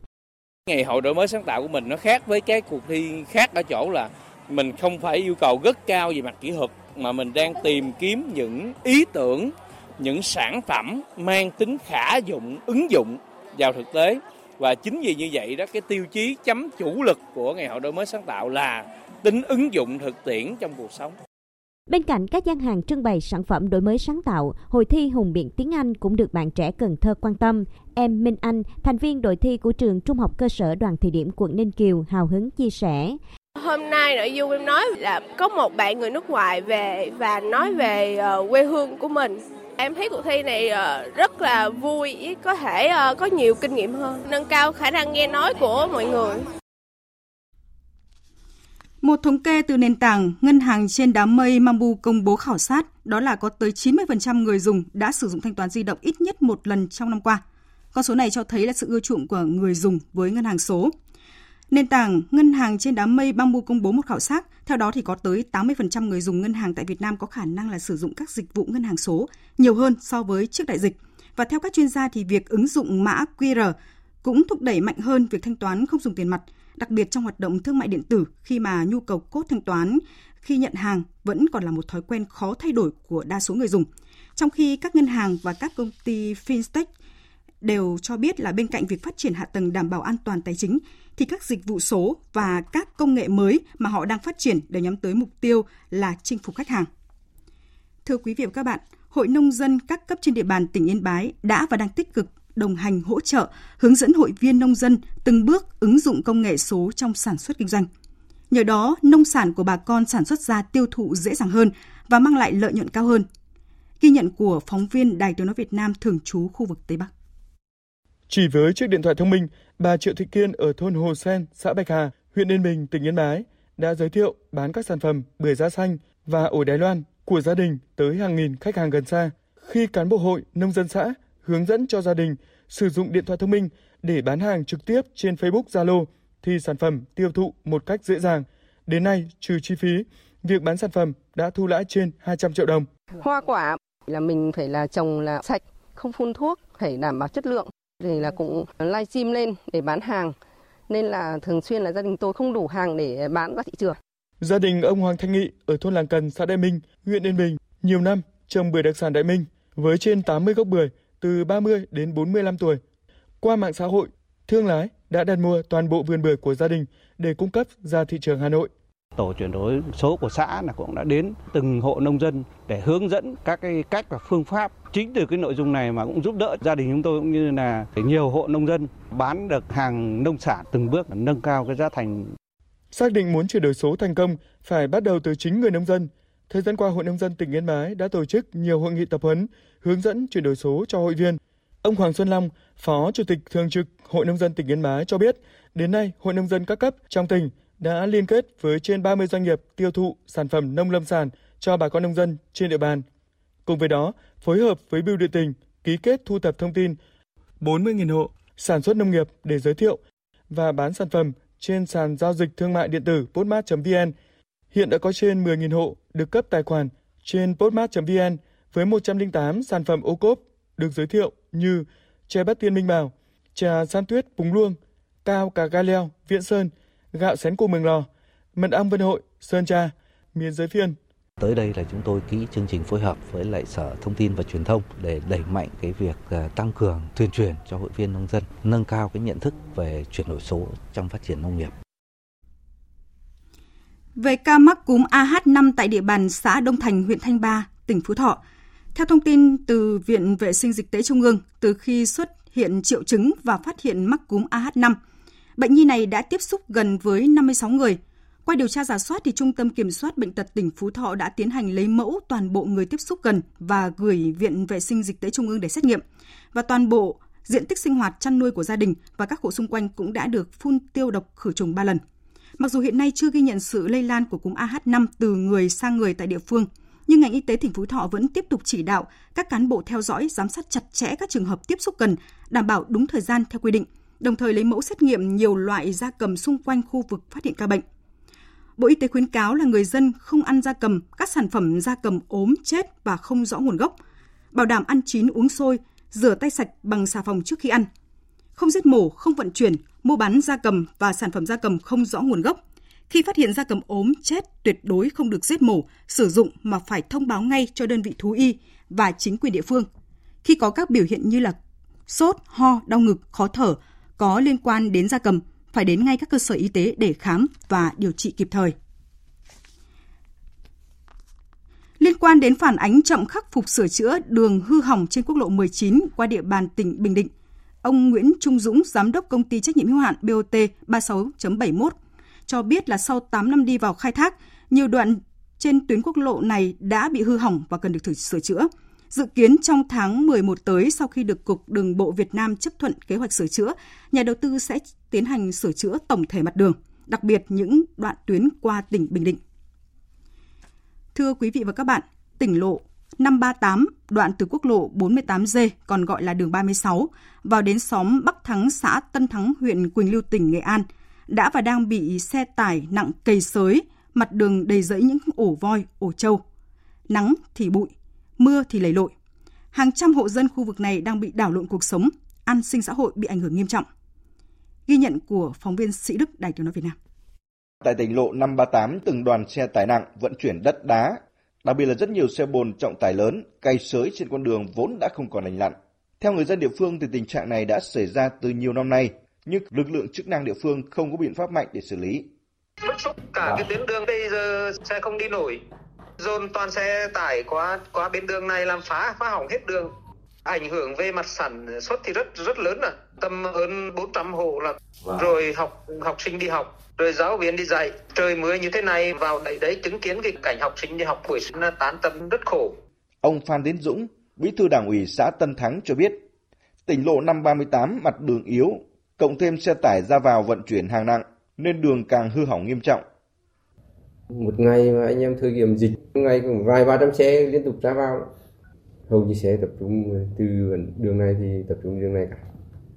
Ngày hội đổi mới sáng tạo của mình nó khác với cái cuộc thi khác ở chỗ là mình không phải yêu cầu rất cao về mặt kỹ thuật mà mình đang tìm kiếm những ý tưởng, những sản phẩm mang tính khả dụng, ứng dụng vào thực tế và chính vì như vậy đó cái tiêu chí chấm chủ lực của ngày hội đổi mới sáng tạo là tính ứng dụng thực tiễn trong cuộc sống. Bên cạnh các gian hàng trưng bày sản phẩm đổi mới sáng tạo, hội thi hùng biện tiếng Anh cũng được bạn trẻ Cần Thơ quan tâm. Em Minh Anh, thành viên đội thi của trường Trung học cơ sở Đoàn Thị Điểm quận Ninh Kiều hào hứng chia sẻ. Hôm nay nội dung em nói là có một bạn người nước ngoài về và nói về uh, quê hương của mình Em thấy cuộc thi này ờ, rất là vui, có thể ờ, có nhiều kinh nghiệm hơn, nâng cao khả năng nghe nói của mọi người. Một thống kê từ nền tảng ngân hàng trên đám mây Mambu công bố khảo sát, đó là có tới 90% người dùng đã sử dụng thanh toán di động ít nhất một lần trong năm qua. Con số này cho thấy là sự ưa chuộng của người dùng với ngân hàng số. Nền tảng ngân hàng trên đám mây Bamboo công bố một khảo sát, theo đó thì có tới 80% người dùng ngân hàng tại Việt Nam có khả năng là sử dụng các dịch vụ ngân hàng số nhiều hơn so với trước đại dịch. Và theo các chuyên gia thì việc ứng dụng mã QR cũng thúc đẩy mạnh hơn việc thanh toán không dùng tiền mặt, đặc biệt trong hoạt động thương mại điện tử khi mà nhu cầu cốt thanh toán khi nhận hàng vẫn còn là một thói quen khó thay đổi của đa số người dùng. Trong khi các ngân hàng và các công ty fintech đều cho biết là bên cạnh việc phát triển hạ tầng đảm bảo an toàn tài chính thì các dịch vụ số và các công nghệ mới mà họ đang phát triển đều nhắm tới mục tiêu là chinh phục khách hàng. Thưa quý vị và các bạn, Hội nông dân các cấp trên địa bàn tỉnh Yên Bái đã và đang tích cực đồng hành hỗ trợ, hướng dẫn hội viên nông dân từng bước ứng dụng công nghệ số trong sản xuất kinh doanh. Nhờ đó, nông sản của bà con sản xuất ra tiêu thụ dễ dàng hơn và mang lại lợi nhuận cao hơn. Ghi nhận của phóng viên Đài tiếng nói Việt Nam thường trú khu vực Tây Bắc. Chỉ với chiếc điện thoại thông minh, bà Triệu Thị Kiên ở thôn Hồ Sen, xã Bạch Hà, huyện Yên Bình, tỉnh Yên Bái đã giới thiệu bán các sản phẩm bưởi da xanh và ổi Đài Loan của gia đình tới hàng nghìn khách hàng gần xa. Khi cán bộ hội nông dân xã hướng dẫn cho gia đình sử dụng điện thoại thông minh để bán hàng trực tiếp trên Facebook, Zalo thì sản phẩm tiêu thụ một cách dễ dàng. Đến nay, trừ chi phí, việc bán sản phẩm đã thu lãi trên 200 triệu đồng. Hoa quả là mình phải là trồng là sạch, không phun thuốc, phải đảm bảo chất lượng thì là cũng livestream lên để bán hàng nên là thường xuyên là gia đình tôi không đủ hàng để bán ra thị trường. Gia đình ông Hoàng Thanh Nghị ở thôn Làng Cần, xã Đại Minh, huyện Yên Bình nhiều năm trồng bưởi đặc sản Đại Minh với trên 80 gốc bưởi từ 30 đến 45 tuổi. Qua mạng xã hội, thương lái đã đặt mua toàn bộ vườn bưởi của gia đình để cung cấp ra thị trường Hà Nội. Tổ chuyển đổi số của xã là cũng đã đến từng hộ nông dân để hướng dẫn các cái cách và phương pháp. Chính từ cái nội dung này mà cũng giúp đỡ gia đình chúng tôi cũng như là nhiều hộ nông dân bán được hàng nông sản từng bước nâng cao cái giá thành. Xác định muốn chuyển đổi số thành công phải bắt đầu từ chính người nông dân. Thời gian qua, Hội Nông dân tỉnh Yên Bái đã tổ chức nhiều hội nghị tập huấn, hướng dẫn chuyển đổi số cho hội viên. Ông Hoàng Xuân Long, Phó Chủ tịch Thường trực Hội Nông dân tỉnh Yên Bái cho biết, đến nay Hội Nông dân các cấp trong tỉnh đã liên kết với trên 30 doanh nghiệp tiêu thụ sản phẩm nông lâm sản cho bà con nông dân trên địa bàn. Cùng với đó, phối hợp với Bưu điện tỉnh ký kết thu thập thông tin 40.000 hộ sản xuất nông nghiệp để giới thiệu và bán sản phẩm trên sàn giao dịch thương mại điện tử postmart.vn. Hiện đã có trên 10.000 hộ được cấp tài khoản trên postmart.vn với 108 sản phẩm ô cốp được giới thiệu như chè bát tiên Minh Bảo, trà san tuyết Búng Luông, cao cà ga leo Viễn Sơn – gạo xén củ Mường Lò, mật ong Vân Hội, Sơn Trà, miền giới phiên. Tới đây là chúng tôi ký chương trình phối hợp với lại Sở Thông tin và Truyền thông để đẩy mạnh cái việc à, tăng cường tuyên truyền cho hội viên nông dân, nâng cao cái nhận thức về chuyển đổi số trong phát triển nông nghiệp. Về ca mắc cúm AH5 tại địa bàn xã Đông Thành, huyện Thanh Ba, tỉnh Phú Thọ. Theo thông tin từ Viện Vệ sinh Dịch tế Trung ương, từ khi xuất hiện triệu chứng và phát hiện mắc cúm AH5, Bệnh nhi này đã tiếp xúc gần với 56 người. Qua điều tra giả soát thì Trung tâm Kiểm soát Bệnh tật tỉnh Phú Thọ đã tiến hành lấy mẫu toàn bộ người tiếp xúc gần và gửi Viện Vệ sinh Dịch tễ Trung ương để xét nghiệm. Và toàn bộ diện tích sinh hoạt chăn nuôi của gia đình và các hộ xung quanh cũng đã được phun tiêu độc khử trùng 3 lần. Mặc dù hiện nay chưa ghi nhận sự lây lan của cúm AH5 từ người sang người tại địa phương, nhưng ngành y tế tỉnh Phú Thọ vẫn tiếp tục chỉ đạo các cán bộ theo dõi, giám sát chặt chẽ các trường hợp tiếp xúc gần, đảm bảo đúng thời gian theo quy định, đồng thời lấy mẫu xét nghiệm nhiều loại gia cầm xung quanh khu vực phát hiện ca bệnh. Bộ Y tế khuyến cáo là người dân không ăn gia cầm, các sản phẩm gia cầm ốm, chết và không rõ nguồn gốc, bảo đảm ăn chín uống sôi, rửa tay sạch bằng xà phòng trước khi ăn. Không giết mổ, không vận chuyển, mua bán gia cầm và sản phẩm gia cầm không rõ nguồn gốc. Khi phát hiện gia cầm ốm, chết, tuyệt đối không được giết mổ, sử dụng mà phải thông báo ngay cho đơn vị thú y và chính quyền địa phương. Khi có các biểu hiện như là sốt, ho, đau ngực, khó thở có liên quan đến gia cầm, phải đến ngay các cơ sở y tế để khám và điều trị kịp thời. Liên quan đến phản ánh chậm khắc phục sửa chữa đường hư hỏng trên quốc lộ 19 qua địa bàn tỉnh Bình Định, ông Nguyễn Trung Dũng, giám đốc công ty trách nhiệm hữu hạn BOT 36.71 cho biết là sau 8 năm đi vào khai thác, nhiều đoạn trên tuyến quốc lộ này đã bị hư hỏng và cần được thử sửa chữa. Dự kiến trong tháng 11 tới sau khi được Cục Đường bộ Việt Nam chấp thuận kế hoạch sửa chữa, nhà đầu tư sẽ tiến hành sửa chữa tổng thể mặt đường, đặc biệt những đoạn tuyến qua tỉnh Bình Định. Thưa quý vị và các bạn, tỉnh lộ 538 đoạn từ quốc lộ 48D còn gọi là đường 36 vào đến xóm Bắc Thắng xã Tân Thắng huyện Quỳnh Lưu tỉnh Nghệ An đã và đang bị xe tải nặng cầy sới, mặt đường đầy rẫy những ổ voi, ổ trâu. Nắng thì bụi, mưa thì lầy lội. Hàng trăm hộ dân khu vực này đang bị đảo lộn cuộc sống, an sinh xã hội bị ảnh hưởng nghiêm trọng. Ghi nhận của phóng viên Sĩ Đức, Đài tiếng nói Việt Nam. Tại tỉnh lộ 538, từng đoàn xe tải nặng vận chuyển đất đá, đặc biệt là rất nhiều xe bồn trọng tải lớn, cày sới trên con đường vốn đã không còn lành lặn. Theo người dân địa phương thì tình trạng này đã xảy ra từ nhiều năm nay, nhưng lực lượng chức năng địa phương không có biện pháp mạnh để xử lý. Bức xúc cả cái tuyến đường bây giờ xe không đi nổi, dồn toàn xe tải qua qua bên đường này làm phá phá hỏng hết đường. Ảnh hưởng về mặt sản xuất thì rất rất lớn à. Tầm hơn 400 hộ là wow. rồi học học sinh đi học rồi giáo viên đi dạy. Trời mưa như thế này vào đấy đấy chứng kiến cái cảnh học sinh đi học buổi sinh là tán tâm rất khổ. Ông Phan Tiến Dũng bí thư đảng ủy xã Tân Thắng cho biết tỉnh lộ 538 mặt đường yếu cộng thêm xe tải ra vào vận chuyển hàng nặng nên đường càng hư hỏng nghiêm trọng một ngày mà anh em thời điểm dịch ngày cũng vài ba trăm xe liên tục ra vào hầu như sẽ tập trung từ đường này thì tập trung đường này cả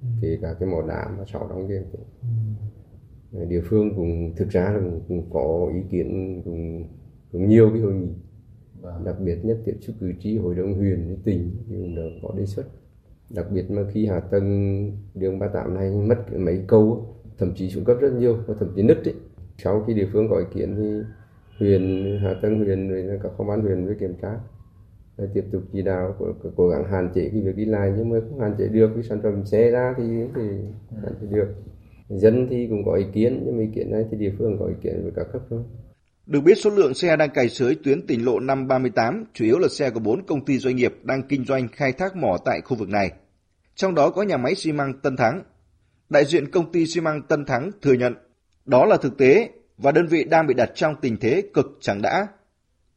ừ. kể cả cái mỏ đá mà sau đóng kia ừ. địa phương cũng thực ra là cũng, cũng có ý kiến cũng, cũng nhiều cái hội nghị vâng. đặc biệt nhất tiếp xúc cử tri hội đồng huyện với tỉnh cũng đã có đề xuất đặc biệt mà khi hạ tầng đường 38 này mất mấy câu thậm chí xuống cấp rất nhiều và thậm chí nứt ấy. sau khi địa phương có ý kiến thì huyện hạ tầng huyện rồi các công an huyện với kiểm tra. Để tiếp tục chỉ đạo, cố gắng hạn chế cái việc đi lại, nhưng mà không hạn chế được. Cái sản phẩm xe ra thì thì hạn chế được. Dân thì cũng có ý kiến, nhưng mà ý kiến này thì địa phương có ý kiến với các cấp thôi. Được biết, số lượng xe đang cày sới tuyến tỉnh lộ 538 chủ yếu là xe của 4 công ty doanh nghiệp đang kinh doanh, khai thác mỏ tại khu vực này. Trong đó có nhà máy xi măng Tân Thắng. Đại diện công ty xi măng Tân Thắng thừa nhận, đó là thực tế và đơn vị đang bị đặt trong tình thế cực chẳng đã.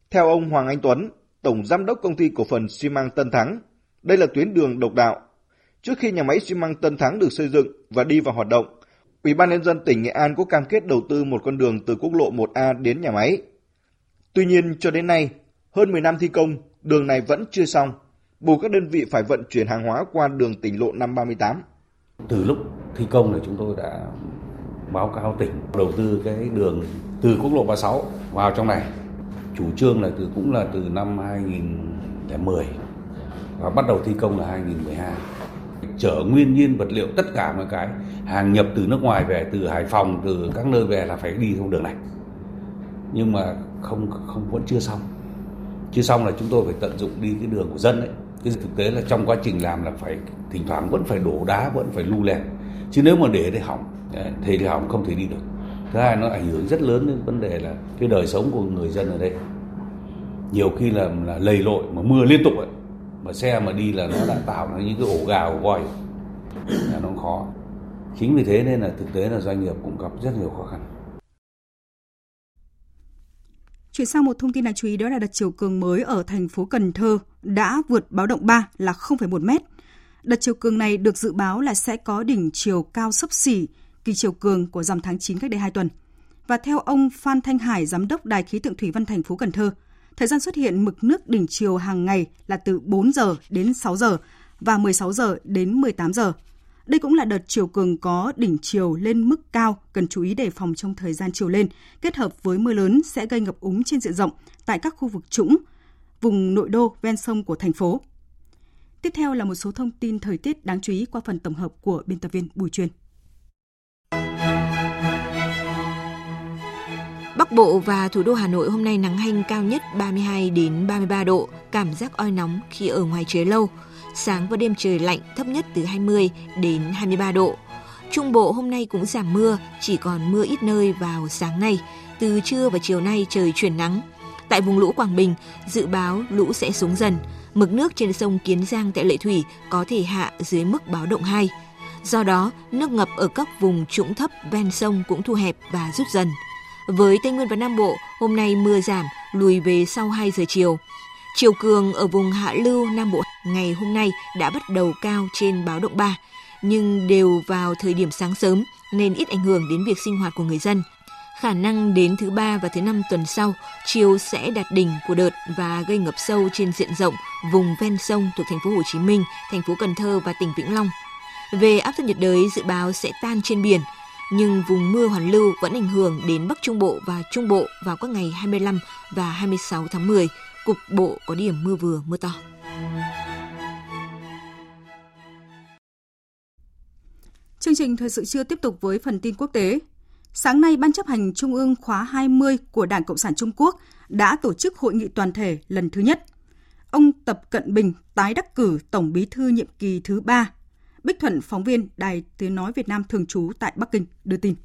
Theo ông Hoàng Anh Tuấn, Tổng Giám đốc Công ty Cổ phần xi măng Tân Thắng, đây là tuyến đường độc đạo. Trước khi nhà máy xi măng Tân Thắng được xây dựng và đi vào hoạt động, Ủy ban nhân dân tỉnh Nghệ An có cam kết đầu tư một con đường từ quốc lộ 1A đến nhà máy. Tuy nhiên cho đến nay, hơn 10 năm thi công, đường này vẫn chưa xong, buộc các đơn vị phải vận chuyển hàng hóa qua đường tỉnh lộ 538. Từ lúc thi công thì chúng tôi đã báo cáo tỉnh, đầu tư cái đường từ quốc lộ 36 vào trong này. Chủ trương là từ, cũng là từ năm 2010 và bắt đầu thi công là 2012. Chở nguyên nhiên vật liệu, tất cả mọi cái, hàng nhập từ nước ngoài về, từ Hải Phòng, từ các nơi về là phải đi theo đường này. Nhưng mà không không, vẫn chưa xong. Chưa xong là chúng tôi phải tận dụng đi cái đường của dân đấy. Cái thực tế là trong quá trình làm là phải, thỉnh thoảng vẫn phải đổ đá, vẫn phải lu lẹt. Chứ nếu mà để thì hỏng. Thì thì không thể đi được. Thứ hai nó ảnh hưởng rất lớn đến vấn đề là cái đời sống của người dân ở đây. Nhiều khi là, là lầy lội mà mưa liên tục ấy mà xe mà đi là nó đã tạo ra những cái ổ gà ổ voi. Là nó khó. Chính vì thế nên là thực tế là doanh nghiệp cũng gặp rất nhiều khó khăn. Chuyển sang một thông tin đáng chú ý đó là đợt chiều cường mới ở thành phố Cần Thơ đã vượt báo động 3 là 0,1 mét. Đợt chiều cường này được dự báo là sẽ có đỉnh chiều cao sấp xỉ kỳ chiều cường của dòng tháng 9 cách đây 2 tuần. Và theo ông Phan Thanh Hải, giám đốc Đài khí tượng thủy văn thành phố Cần Thơ, thời gian xuất hiện mực nước đỉnh chiều hàng ngày là từ 4 giờ đến 6 giờ và 16 giờ đến 18 giờ. Đây cũng là đợt chiều cường có đỉnh chiều lên mức cao, cần chú ý đề phòng trong thời gian chiều lên, kết hợp với mưa lớn sẽ gây ngập úng trên diện rộng tại các khu vực trũng, vùng nội đô ven sông của thành phố. Tiếp theo là một số thông tin thời tiết đáng chú ý qua phần tổng hợp của biên tập viên Bùi Chuyên. Bắc Bộ và thủ đô Hà Nội hôm nay nắng hanh cao nhất 32 đến 33 độ, cảm giác oi nóng khi ở ngoài trời lâu. Sáng và đêm trời lạnh, thấp nhất từ 20 đến 23 độ. Trung Bộ hôm nay cũng giảm mưa, chỉ còn mưa ít nơi vào sáng nay. Từ trưa và chiều nay trời chuyển nắng. Tại vùng lũ Quảng Bình, dự báo lũ sẽ xuống dần. Mực nước trên sông Kiến Giang tại Lệ Thủy có thể hạ dưới mức báo động 2. Do đó, nước ngập ở các vùng trũng thấp ven sông cũng thu hẹp và rút dần. Với Tây Nguyên và Nam Bộ, hôm nay mưa giảm, lùi về sau 2 giờ chiều. Chiều cường ở vùng hạ lưu Nam Bộ ngày hôm nay đã bắt đầu cao trên báo động 3, nhưng đều vào thời điểm sáng sớm nên ít ảnh hưởng đến việc sinh hoạt của người dân. Khả năng đến thứ ba và thứ năm tuần sau, chiều sẽ đạt đỉnh của đợt và gây ngập sâu trên diện rộng vùng ven sông thuộc thành phố Hồ Chí Minh, thành phố Cần Thơ và tỉnh Vĩnh Long. Về áp thấp nhiệt đới dự báo sẽ tan trên biển, nhưng vùng mưa hoàn lưu vẫn ảnh hưởng đến Bắc Trung Bộ và Trung Bộ vào các ngày 25 và 26 tháng 10. Cục bộ có điểm mưa vừa, mưa to. Chương trình thời sự trưa tiếp tục với phần tin quốc tế. Sáng nay, Ban chấp hành Trung ương khóa 20 của Đảng Cộng sản Trung Quốc đã tổ chức hội nghị toàn thể lần thứ nhất. Ông Tập Cận Bình tái đắc cử Tổng bí thư nhiệm kỳ thứ ba. Bích Thuận, phóng viên Đài Tiếng Nói Việt Nam thường trú tại Bắc Kinh, đưa tin.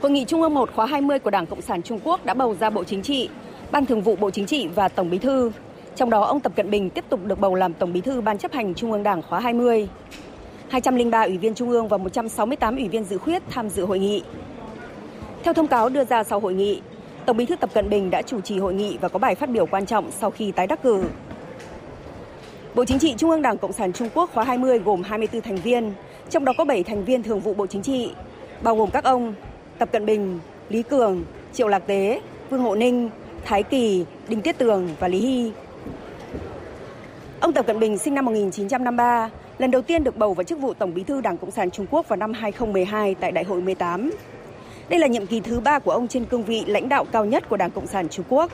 Hội nghị Trung ương 1 khóa 20 của Đảng Cộng sản Trung Quốc đã bầu ra Bộ Chính trị, Ban Thường vụ Bộ Chính trị và Tổng Bí thư. Trong đó, ông Tập Cận Bình tiếp tục được bầu làm Tổng Bí thư Ban chấp hành Trung ương Đảng khóa 20. 203 ủy viên Trung ương và 168 ủy viên dự khuyết tham dự hội nghị. Theo thông cáo đưa ra sau hội nghị, Tổng Bí thư Tập Cận Bình đã chủ trì hội nghị và có bài phát biểu quan trọng sau khi tái đắc cử. Bộ Chính trị Trung ương Đảng Cộng sản Trung Quốc khóa 20 gồm 24 thành viên, trong đó có 7 thành viên thường vụ Bộ Chính trị, bao gồm các ông Tập Cận Bình, Lý Cường, Triệu Lạc Tế, Vương Hộ Ninh, Thái Kỳ, Đinh Tiết Tường và Lý Hy. Ông Tập Cận Bình sinh năm 1953, lần đầu tiên được bầu vào chức vụ Tổng bí thư Đảng Cộng sản Trung Quốc vào năm 2012 tại Đại hội 18. Đây là nhiệm kỳ thứ ba của ông trên cương vị lãnh đạo cao nhất của Đảng Cộng sản Trung Quốc.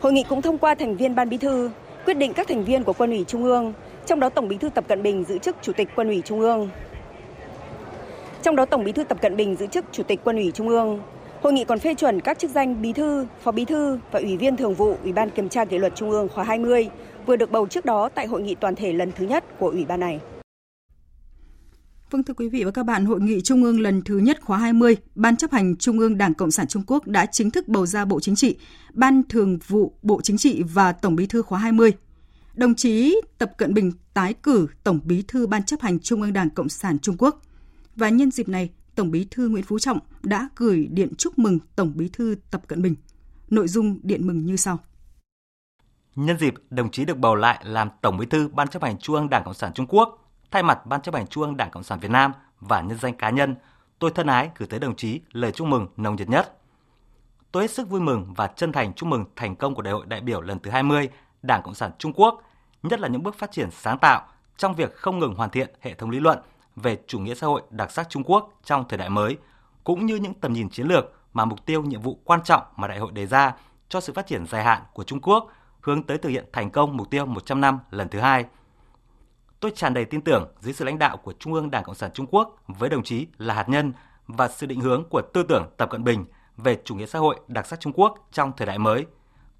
Hội nghị cũng thông qua thành viên Ban Bí thư quyết định các thành viên của Quân ủy Trung ương, trong đó Tổng Bí thư Tập Cận Bình giữ chức Chủ tịch Quân ủy Trung ương. Trong đó Tổng Bí thư Tập Cận Bình giữ chức Chủ tịch Quân ủy Trung ương. Hội nghị còn phê chuẩn các chức danh Bí thư, Phó Bí thư và Ủy viên Thường vụ Ủy ban Kiểm tra Kỷ luật Trung ương khóa 20 vừa được bầu trước đó tại hội nghị toàn thể lần thứ nhất của Ủy ban này. Vâng thưa quý vị và các bạn, Hội nghị Trung ương lần thứ nhất khóa 20, Ban chấp hành Trung ương Đảng Cộng sản Trung Quốc đã chính thức bầu ra Bộ Chính trị, Ban Thường vụ Bộ Chính trị và Tổng Bí thư khóa 20. Đồng chí Tập Cận Bình tái cử Tổng Bí thư Ban chấp hành Trung ương Đảng Cộng sản Trung Quốc. Và nhân dịp này, Tổng Bí thư Nguyễn Phú Trọng đã gửi điện chúc mừng Tổng Bí thư Tập Cận Bình. Nội dung điện mừng như sau. Nhân dịp đồng chí được bầu lại làm Tổng Bí thư Ban chấp hành Trung ương Đảng Cộng sản Trung Quốc, Thay mặt Ban chấp hành Trung ương Đảng Cộng sản Việt Nam và nhân danh cá nhân, tôi thân ái gửi tới đồng chí lời chúc mừng nồng nhiệt nhất. Tôi hết sức vui mừng và chân thành chúc mừng thành công của Đại hội đại biểu lần thứ 20 Đảng Cộng sản Trung Quốc, nhất là những bước phát triển sáng tạo trong việc không ngừng hoàn thiện hệ thống lý luận về chủ nghĩa xã hội đặc sắc Trung Quốc trong thời đại mới, cũng như những tầm nhìn chiến lược mà mục tiêu nhiệm vụ quan trọng mà đại hội đề ra cho sự phát triển dài hạn của Trung Quốc hướng tới thực hiện thành công mục tiêu 100 năm lần thứ hai – Tôi tràn đầy tin tưởng dưới sự lãnh đạo của Trung ương Đảng Cộng sản Trung Quốc với đồng chí là hạt nhân và sự định hướng của tư tưởng Tập Cận Bình về chủ nghĩa xã hội đặc sắc Trung Quốc trong thời đại mới.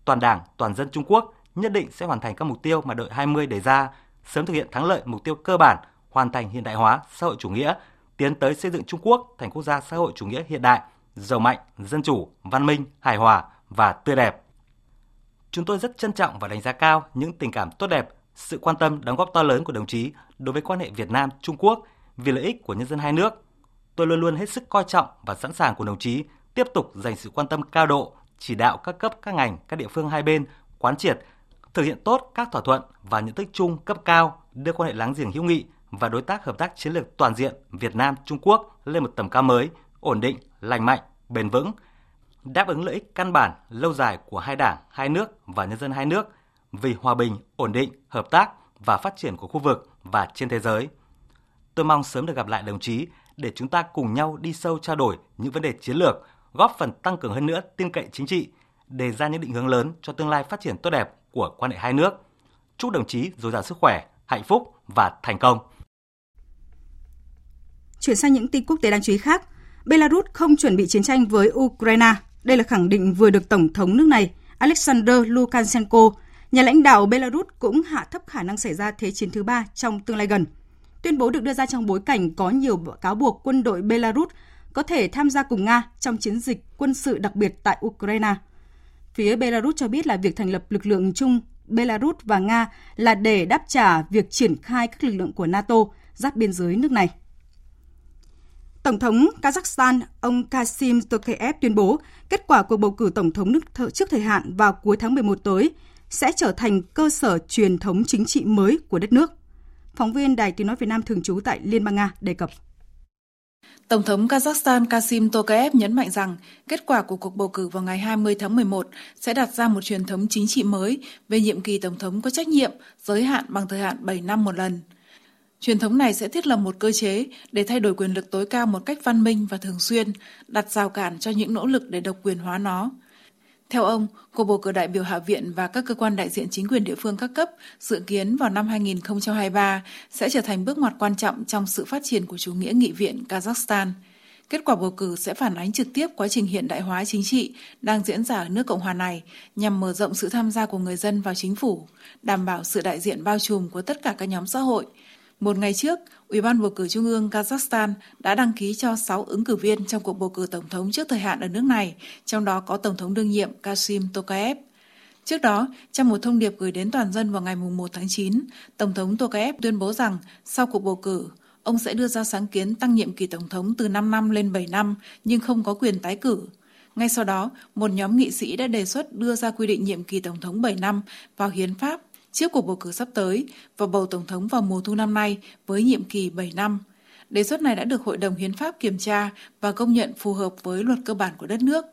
Toàn Đảng, toàn dân Trung Quốc nhất định sẽ hoàn thành các mục tiêu mà đội 20 đề ra, sớm thực hiện thắng lợi mục tiêu cơ bản, hoàn thành hiện đại hóa xã hội chủ nghĩa, tiến tới xây dựng Trung Quốc thành quốc gia xã hội chủ nghĩa hiện đại, giàu mạnh, dân chủ, văn minh, hài hòa và tươi đẹp. Chúng tôi rất trân trọng và đánh giá cao những tình cảm tốt đẹp sự quan tâm đóng góp to lớn của đồng chí đối với quan hệ Việt Nam Trung Quốc vì lợi ích của nhân dân hai nước. Tôi luôn luôn hết sức coi trọng và sẵn sàng của đồng chí tiếp tục dành sự quan tâm cao độ, chỉ đạo các cấp các ngành, các địa phương hai bên quán triệt thực hiện tốt các thỏa thuận và nhận thức chung cấp cao đưa quan hệ láng giềng hữu nghị và đối tác hợp tác chiến lược toàn diện Việt Nam Trung Quốc lên một tầm cao mới, ổn định, lành mạnh, bền vững, đáp ứng lợi ích căn bản lâu dài của hai đảng, hai nước và nhân dân hai nước vì hòa bình, ổn định, hợp tác và phát triển của khu vực và trên thế giới. Tôi mong sớm được gặp lại đồng chí để chúng ta cùng nhau đi sâu trao đổi những vấn đề chiến lược, góp phần tăng cường hơn nữa tin cậy chính trị, đề ra những định hướng lớn cho tương lai phát triển tốt đẹp của quan hệ hai nước. Chúc đồng chí dồi dào sức khỏe, hạnh phúc và thành công. Chuyển sang những tin quốc tế đáng chú ý khác, Belarus không chuẩn bị chiến tranh với Ukraine. Đây là khẳng định vừa được Tổng thống nước này Alexander Lukashenko, nhà lãnh đạo Belarus cũng hạ thấp khả năng xảy ra thế chiến thứ ba trong tương lai gần. Tuyên bố được đưa ra trong bối cảnh có nhiều cáo buộc quân đội Belarus có thể tham gia cùng Nga trong chiến dịch quân sự đặc biệt tại Ukraine. Phía Belarus cho biết là việc thành lập lực lượng chung Belarus và Nga là để đáp trả việc triển khai các lực lượng của NATO giáp biên giới nước này. Tổng thống Kazakhstan ông Kasim Tokayev tuyên bố kết quả cuộc bầu cử tổng thống nước trước thời hạn vào cuối tháng 11 tới sẽ trở thành cơ sở truyền thống chính trị mới của đất nước. Phóng viên Đài Tiếng Nói Việt Nam thường trú tại Liên bang Nga đề cập. Tổng thống Kazakhstan Kasim Tokayev nhấn mạnh rằng kết quả của cuộc bầu cử vào ngày 20 tháng 11 sẽ đặt ra một truyền thống chính trị mới về nhiệm kỳ tổng thống có trách nhiệm, giới hạn bằng thời hạn 7 năm một lần. Truyền thống này sẽ thiết lập một cơ chế để thay đổi quyền lực tối cao một cách văn minh và thường xuyên, đặt rào cản cho những nỗ lực để độc quyền hóa nó. Theo ông, cuộc bầu cử đại biểu Hạ viện và các cơ quan đại diện chính quyền địa phương các cấp dự kiến vào năm 2023 sẽ trở thành bước ngoặt quan trọng trong sự phát triển của chủ nghĩa nghị viện Kazakhstan. Kết quả bầu cử sẽ phản ánh trực tiếp quá trình hiện đại hóa chính trị đang diễn ra ở nước Cộng hòa này nhằm mở rộng sự tham gia của người dân vào chính phủ, đảm bảo sự đại diện bao trùm của tất cả các nhóm xã hội – một ngày trước, Ủy ban bầu cử Trung ương Kazakhstan đã đăng ký cho 6 ứng cử viên trong cuộc bầu cử tổng thống trước thời hạn ở nước này, trong đó có Tổng thống đương nhiệm Kasim Tokayev. Trước đó, trong một thông điệp gửi đến toàn dân vào ngày 1 tháng 9, Tổng thống Tokayev tuyên bố rằng sau cuộc bầu cử, ông sẽ đưa ra sáng kiến tăng nhiệm kỳ Tổng thống từ 5 năm lên 7 năm nhưng không có quyền tái cử. Ngay sau đó, một nhóm nghị sĩ đã đề xuất đưa ra quy định nhiệm kỳ Tổng thống 7 năm vào hiến pháp trước cuộc bầu cử sắp tới và bầu Tổng thống vào mùa thu năm nay với nhiệm kỳ 7 năm. Đề xuất này đã được Hội đồng Hiến pháp kiểm tra và công nhận phù hợp với luật cơ bản của đất nước.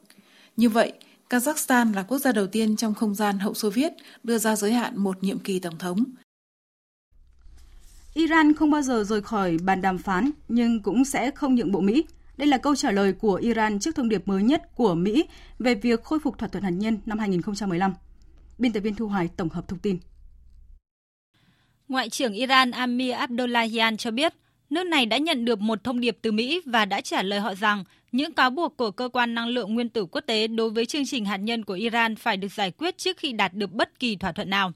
Như vậy, Kazakhstan là quốc gia đầu tiên trong không gian hậu Xô Viết đưa ra giới hạn một nhiệm kỳ tổng thống. Iran không bao giờ rời khỏi bàn đàm phán nhưng cũng sẽ không nhượng bộ Mỹ. Đây là câu trả lời của Iran trước thông điệp mới nhất của Mỹ về việc khôi phục thỏa thuận hạt nhân năm 2015. Biên tập viên Thu Hoài tổng hợp thông tin. Ngoại trưởng Iran Amir Abdullahian cho biết, nước này đã nhận được một thông điệp từ Mỹ và đã trả lời họ rằng những cáo buộc của cơ quan năng lượng nguyên tử quốc tế đối với chương trình hạt nhân của Iran phải được giải quyết trước khi đạt được bất kỳ thỏa thuận nào.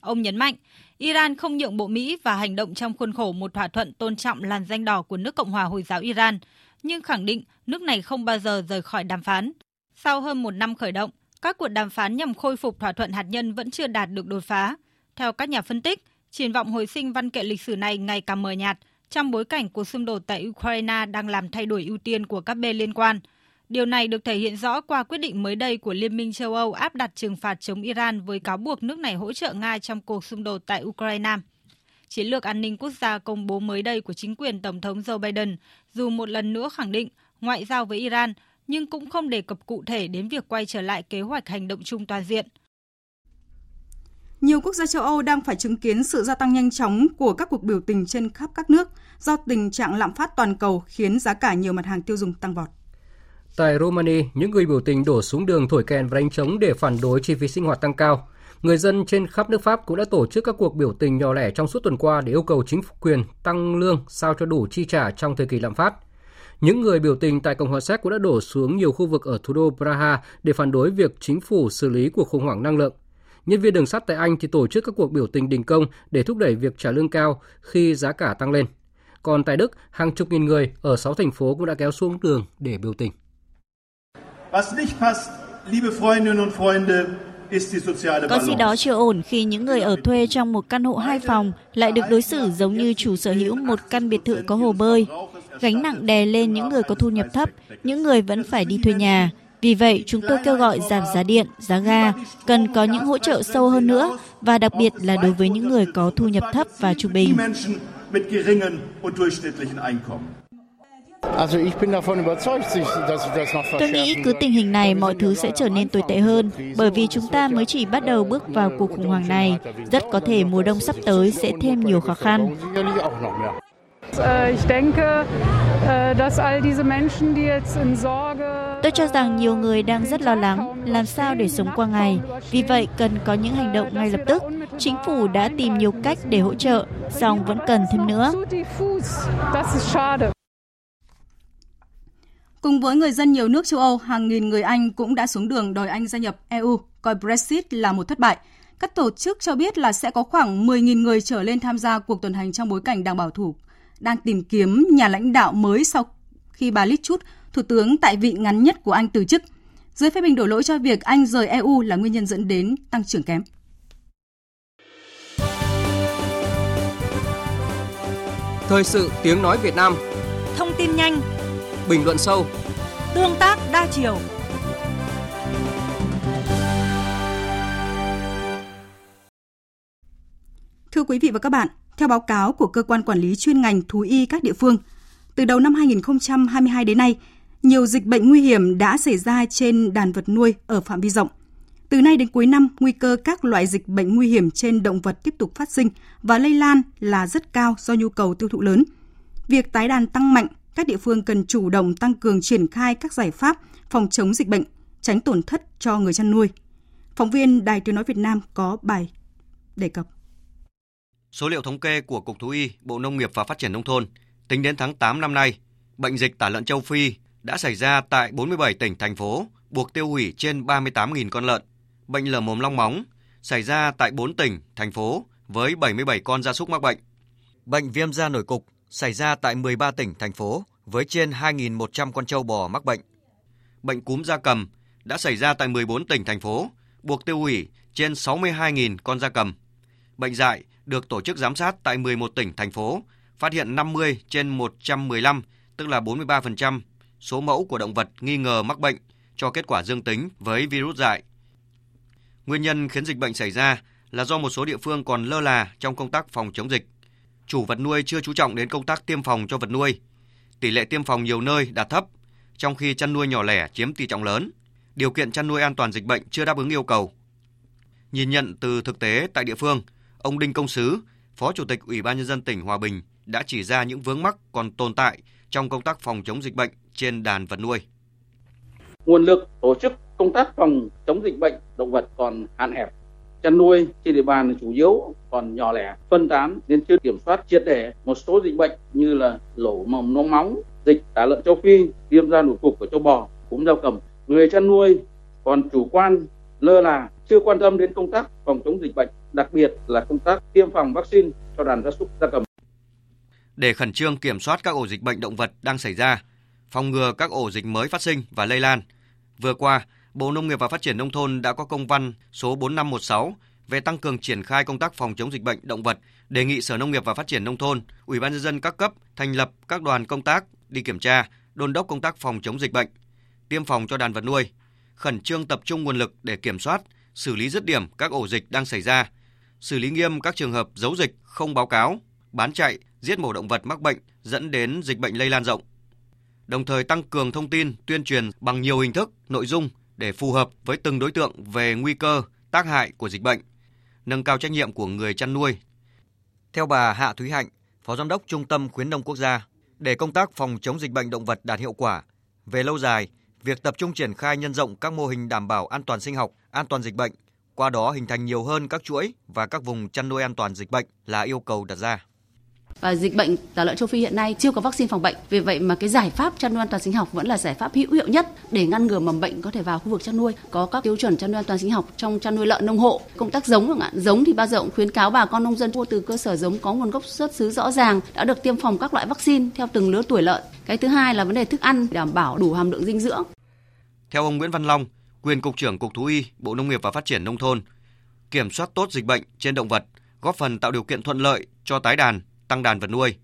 Ông nhấn mạnh, Iran không nhượng bộ Mỹ và hành động trong khuôn khổ một thỏa thuận tôn trọng làn danh đỏ của nước Cộng hòa Hồi giáo Iran, nhưng khẳng định nước này không bao giờ rời khỏi đàm phán. Sau hơn một năm khởi động, các cuộc đàm phán nhằm khôi phục thỏa thuận hạt nhân vẫn chưa đạt được đột phá. Theo các nhà phân tích, triển vọng hồi sinh văn kiện lịch sử này ngày càng mờ nhạt trong bối cảnh cuộc xung đột tại Ukraine đang làm thay đổi ưu tiên của các bên liên quan. Điều này được thể hiện rõ qua quyết định mới đây của Liên minh châu Âu áp đặt trừng phạt chống Iran với cáo buộc nước này hỗ trợ Nga trong cuộc xung đột tại Ukraine. Chiến lược an ninh quốc gia công bố mới đây của chính quyền Tổng thống Joe Biden dù một lần nữa khẳng định ngoại giao với Iran, nhưng cũng không đề cập cụ thể đến việc quay trở lại kế hoạch hành động chung toàn diện – nhiều quốc gia châu Âu đang phải chứng kiến sự gia tăng nhanh chóng của các cuộc biểu tình trên khắp các nước do tình trạng lạm phát toàn cầu khiến giá cả nhiều mặt hàng tiêu dùng tăng vọt. Tại Romania, những người biểu tình đổ xuống đường thổi kèn và đánh trống để phản đối chi phí sinh hoạt tăng cao. Người dân trên khắp nước Pháp cũng đã tổ chức các cuộc biểu tình nhỏ lẻ trong suốt tuần qua để yêu cầu chính quyền tăng lương sao cho đủ chi trả trong thời kỳ lạm phát. Những người biểu tình tại Cộng hòa Séc cũng đã đổ xuống nhiều khu vực ở thủ đô Praha để phản đối việc chính phủ xử lý cuộc khủng hoảng năng lượng. Nhân viên đường sắt tại Anh thì tổ chức các cuộc biểu tình đình công để thúc đẩy việc trả lương cao khi giá cả tăng lên. Còn tại Đức, hàng chục nghìn người ở 6 thành phố cũng đã kéo xuống đường để biểu tình. Có gì đó chưa ổn khi những người ở thuê trong một căn hộ hai phòng lại được đối xử giống như chủ sở hữu một căn biệt thự có hồ bơi. Gánh nặng đè lên những người có thu nhập thấp, những người vẫn phải đi thuê nhà. Vì vậy, chúng tôi kêu gọi giảm giá điện, giá ga, cần có những hỗ trợ sâu hơn nữa và đặc biệt là đối với những người có thu nhập thấp và trung bình. Tôi nghĩ cứ tình hình này mọi thứ sẽ trở nên tồi tệ hơn bởi vì chúng ta mới chỉ bắt đầu bước vào cuộc khủng hoảng này. Rất có thể mùa đông sắp tới sẽ thêm nhiều khó khăn. Tôi cho rằng nhiều người đang rất lo lắng làm sao để sống qua ngày. Vì vậy cần có những hành động ngay lập tức. Chính phủ đã tìm nhiều cách để hỗ trợ, song vẫn cần thêm nữa. Cùng với người dân nhiều nước châu Âu, hàng nghìn người Anh cũng đã xuống đường đòi Anh gia nhập EU, coi Brexit là một thất bại. Các tổ chức cho biết là sẽ có khoảng 10.000 người trở lên tham gia cuộc tuần hành trong bối cảnh đảng bảo thủ đang tìm kiếm nhà lãnh đạo mới sau khi bà Liz Truss, thủ tướng tại vị ngắn nhất của Anh từ chức. Dưới phê bình đổ lỗi cho việc Anh rời EU là nguyên nhân dẫn đến tăng trưởng kém. Thời sự tiếng nói Việt Nam Thông tin nhanh Bình luận sâu Tương tác đa chiều Thưa quý vị và các bạn, theo báo cáo của cơ quan quản lý chuyên ngành thú y các địa phương, từ đầu năm 2022 đến nay, nhiều dịch bệnh nguy hiểm đã xảy ra trên đàn vật nuôi ở phạm vi rộng. Từ nay đến cuối năm, nguy cơ các loại dịch bệnh nguy hiểm trên động vật tiếp tục phát sinh và lây lan là rất cao do nhu cầu tiêu thụ lớn. Việc tái đàn tăng mạnh, các địa phương cần chủ động tăng cường triển khai các giải pháp phòng chống dịch bệnh, tránh tổn thất cho người chăn nuôi. Phóng viên Đài Tiếng Nói Việt Nam có bài đề cập. Số liệu thống kê của Cục Thú y, Bộ Nông nghiệp và Phát triển Nông thôn, tính đến tháng 8 năm nay, bệnh dịch tả lợn châu Phi đã xảy ra tại 47 tỉnh, thành phố, buộc tiêu hủy trên 38.000 con lợn. Bệnh lở mồm long móng xảy ra tại 4 tỉnh, thành phố với 77 con gia súc mắc bệnh. Bệnh viêm da nổi cục xảy ra tại 13 tỉnh, thành phố với trên 2.100 con trâu bò mắc bệnh. Bệnh cúm da cầm đã xảy ra tại 14 tỉnh, thành phố, buộc tiêu hủy trên 62.000 con da cầm. Bệnh dại được tổ chức giám sát tại 11 tỉnh, thành phố, phát hiện 50 trên 115, tức là 43% số mẫu của động vật nghi ngờ mắc bệnh cho kết quả dương tính với virus dại. Nguyên nhân khiến dịch bệnh xảy ra là do một số địa phương còn lơ là trong công tác phòng chống dịch. Chủ vật nuôi chưa chú trọng đến công tác tiêm phòng cho vật nuôi. Tỷ lệ tiêm phòng nhiều nơi đạt thấp, trong khi chăn nuôi nhỏ lẻ chiếm tỷ trọng lớn. Điều kiện chăn nuôi an toàn dịch bệnh chưa đáp ứng yêu cầu. Nhìn nhận từ thực tế tại địa phương, ông Đinh Công Sứ, Phó Chủ tịch Ủy ban nhân dân tỉnh Hòa Bình đã chỉ ra những vướng mắc còn tồn tại trong công tác phòng chống dịch bệnh trên đàn vật nuôi. Nguồn lực tổ chức công tác phòng chống dịch bệnh động vật còn hạn hẹp. Chăn nuôi trên địa bàn chủ yếu còn nhỏ lẻ, phân tán nên chưa kiểm soát triệt để một số dịch bệnh như là lổ mồm nóng móng, dịch tả lợn châu Phi, viêm da nổi cục của châu bò, cúm da cầm. Người chăn nuôi còn chủ quan, lơ là, chưa quan tâm đến công tác phòng chống dịch bệnh, đặc biệt là công tác tiêm phòng vaccine cho đàn gia súc gia cầm. Để khẩn trương kiểm soát các ổ dịch bệnh động vật đang xảy ra, phòng ngừa các ổ dịch mới phát sinh và lây lan, vừa qua, Bộ Nông nghiệp và Phát triển Nông thôn đã có công văn số 4516 về tăng cường triển khai công tác phòng chống dịch bệnh động vật, đề nghị Sở Nông nghiệp và Phát triển Nông thôn, Ủy ban nhân dân các cấp thành lập các đoàn công tác đi kiểm tra, đôn đốc công tác phòng chống dịch bệnh, tiêm phòng cho đàn vật nuôi, khẩn trương tập trung nguồn lực để kiểm soát, xử lý dứt điểm các ổ dịch đang xảy ra, xử lý nghiêm các trường hợp giấu dịch, không báo cáo, bán chạy, giết mổ động vật mắc bệnh dẫn đến dịch bệnh lây lan rộng. Đồng thời tăng cường thông tin, tuyên truyền bằng nhiều hình thức, nội dung để phù hợp với từng đối tượng về nguy cơ, tác hại của dịch bệnh, nâng cao trách nhiệm của người chăn nuôi. Theo bà Hạ Thúy Hạnh, Phó Giám đốc Trung tâm Khuyến nông Quốc gia, để công tác phòng chống dịch bệnh động vật đạt hiệu quả, về lâu dài, việc tập trung triển khai nhân rộng các mô hình đảm bảo an toàn sinh học, an toàn dịch bệnh, qua đó hình thành nhiều hơn các chuỗi và các vùng chăn nuôi an toàn dịch bệnh là yêu cầu đặt ra và dịch bệnh tả lợn châu Phi hiện nay chưa có vaccine phòng bệnh. Vì vậy mà cái giải pháp chăn nuôi an toàn sinh học vẫn là giải pháp hữu hiệu nhất để ngăn ngừa mầm bệnh có thể vào khu vực chăn nuôi. Có các tiêu chuẩn chăn nuôi an toàn sinh học trong chăn nuôi lợn nông hộ, công tác giống chẳng hạn. Giống thì bao giờ cũng khuyến cáo bà con nông dân mua từ cơ sở giống có nguồn gốc xuất xứ rõ ràng, đã được tiêm phòng các loại vaccine theo từng lứa tuổi lợn. Cái thứ hai là vấn đề thức ăn đảm bảo đủ hàm lượng dinh dưỡng. Theo ông Nguyễn Văn Long, quyền cục trưởng Cục Thú y, Bộ Nông nghiệp và Phát triển nông thôn, kiểm soát tốt dịch bệnh trên động vật, góp phần tạo điều kiện thuận lợi cho tái đàn, tăng đàn vật nuôi.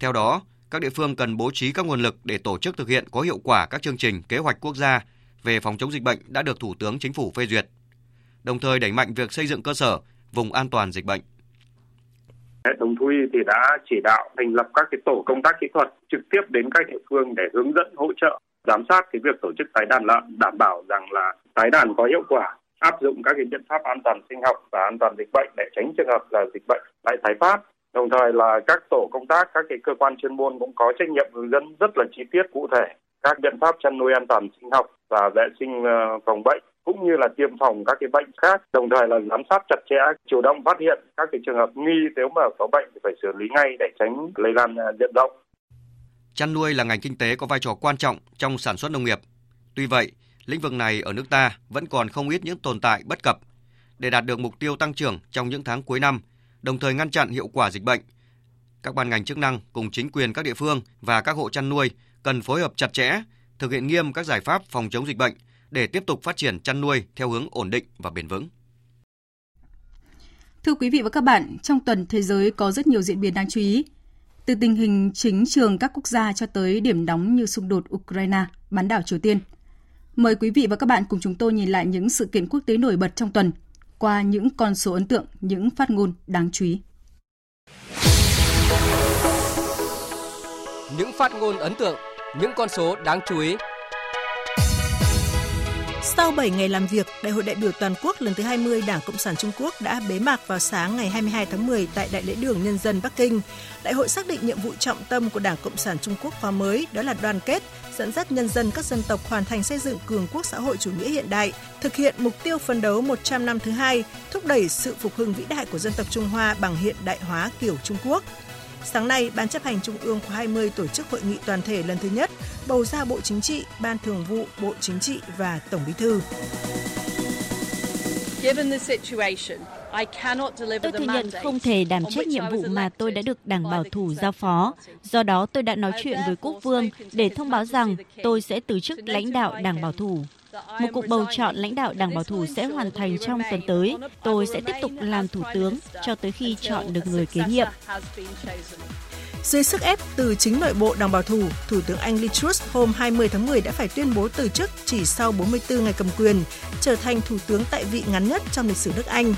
Theo đó, các địa phương cần bố trí các nguồn lực để tổ chức thực hiện có hiệu quả các chương trình kế hoạch quốc gia về phòng chống dịch bệnh đã được Thủ tướng Chính phủ phê duyệt, đồng thời đẩy mạnh việc xây dựng cơ sở vùng an toàn dịch bệnh. Hệ thống thú y thì đã chỉ đạo thành lập các cái tổ công tác kỹ thuật trực tiếp đến các địa phương để hướng dẫn hỗ trợ giám sát cái việc tổ chức tái đàn lợn, đảm bảo rằng là tái đàn có hiệu quả, áp dụng các cái biện pháp an toàn sinh học và an toàn dịch bệnh để tránh trường hợp là dịch bệnh lại tái phát. Đồng thời là các tổ công tác, các cái cơ quan chuyên môn cũng có trách nhiệm hướng dẫn rất là chi tiết cụ thể các biện pháp chăn nuôi an toàn sinh học và vệ sinh ờ, phòng bệnh cũng như là tiêm phòng các cái bệnh khác. Đồng thời là giám sát chặt chẽ, chủ động phát hiện các cái trường hợp nghi nếu mà có bệnh thì phải xử lý ngay để tránh lây lan ờ, diện rộng. Chăn nuôi là ngành kinh tế có vai trò quan trọng trong sản xuất nông nghiệp. Tuy vậy, lĩnh vực này ở nước ta vẫn còn không ít những tồn tại bất cập. Để đạt được mục tiêu tăng trưởng trong những tháng cuối năm, đồng thời ngăn chặn hiệu quả dịch bệnh, các ban ngành chức năng cùng chính quyền các địa phương và các hộ chăn nuôi cần phối hợp chặt chẽ, thực hiện nghiêm các giải pháp phòng chống dịch bệnh để tiếp tục phát triển chăn nuôi theo hướng ổn định và bền vững. Thưa quý vị và các bạn, trong tuần thế giới có rất nhiều diễn biến đáng chú ý. Từ tình hình chính trường các quốc gia cho tới điểm nóng như xung đột Ukraine, bán đảo Triều Tiên. Mời quý vị và các bạn cùng chúng tôi nhìn lại những sự kiện quốc tế nổi bật trong tuần qua những con số ấn tượng, những phát ngôn đáng chú ý. Những phát ngôn ấn tượng, những con số đáng chú ý sau 7 ngày làm việc, Đại hội đại biểu toàn quốc lần thứ 20 Đảng Cộng sản Trung Quốc đã bế mạc vào sáng ngày 22 tháng 10 tại Đại lễ đường Nhân dân Bắc Kinh. Đại hội xác định nhiệm vụ trọng tâm của Đảng Cộng sản Trung Quốc khóa mới đó là đoàn kết, dẫn dắt nhân dân các dân tộc hoàn thành xây dựng cường quốc xã hội chủ nghĩa hiện đại, thực hiện mục tiêu phấn đấu 100 năm thứ hai, thúc đẩy sự phục hưng vĩ đại của dân tộc Trung Hoa bằng hiện đại hóa kiểu Trung Quốc. Sáng nay, Ban chấp hành Trung ương khóa 20 tổ chức hội nghị toàn thể lần thứ nhất, bầu ra Bộ Chính trị, Ban Thường vụ, Bộ Chính trị và Tổng Bí thư. Tôi thừa nhận không thể đảm trách nhiệm vụ mà tôi đã được Đảng Bảo thủ giao phó. Do đó, tôi đã nói chuyện với Quốc vương để thông báo rằng tôi sẽ từ chức lãnh đạo Đảng Bảo thủ. Một cuộc bầu chọn lãnh đạo Đảng Bảo thủ sẽ hoàn thành trong tuần tới. Tôi sẽ tiếp tục làm thủ tướng cho tới khi chọn được người kế nhiệm. Dưới sức ép từ chính nội bộ Đảng Bảo thủ, Thủ tướng Anh Liz Truss hôm 20 tháng 10 đã phải tuyên bố từ chức chỉ sau 44 ngày cầm quyền, trở thành thủ tướng tại vị ngắn nhất trong lịch sử nước Anh.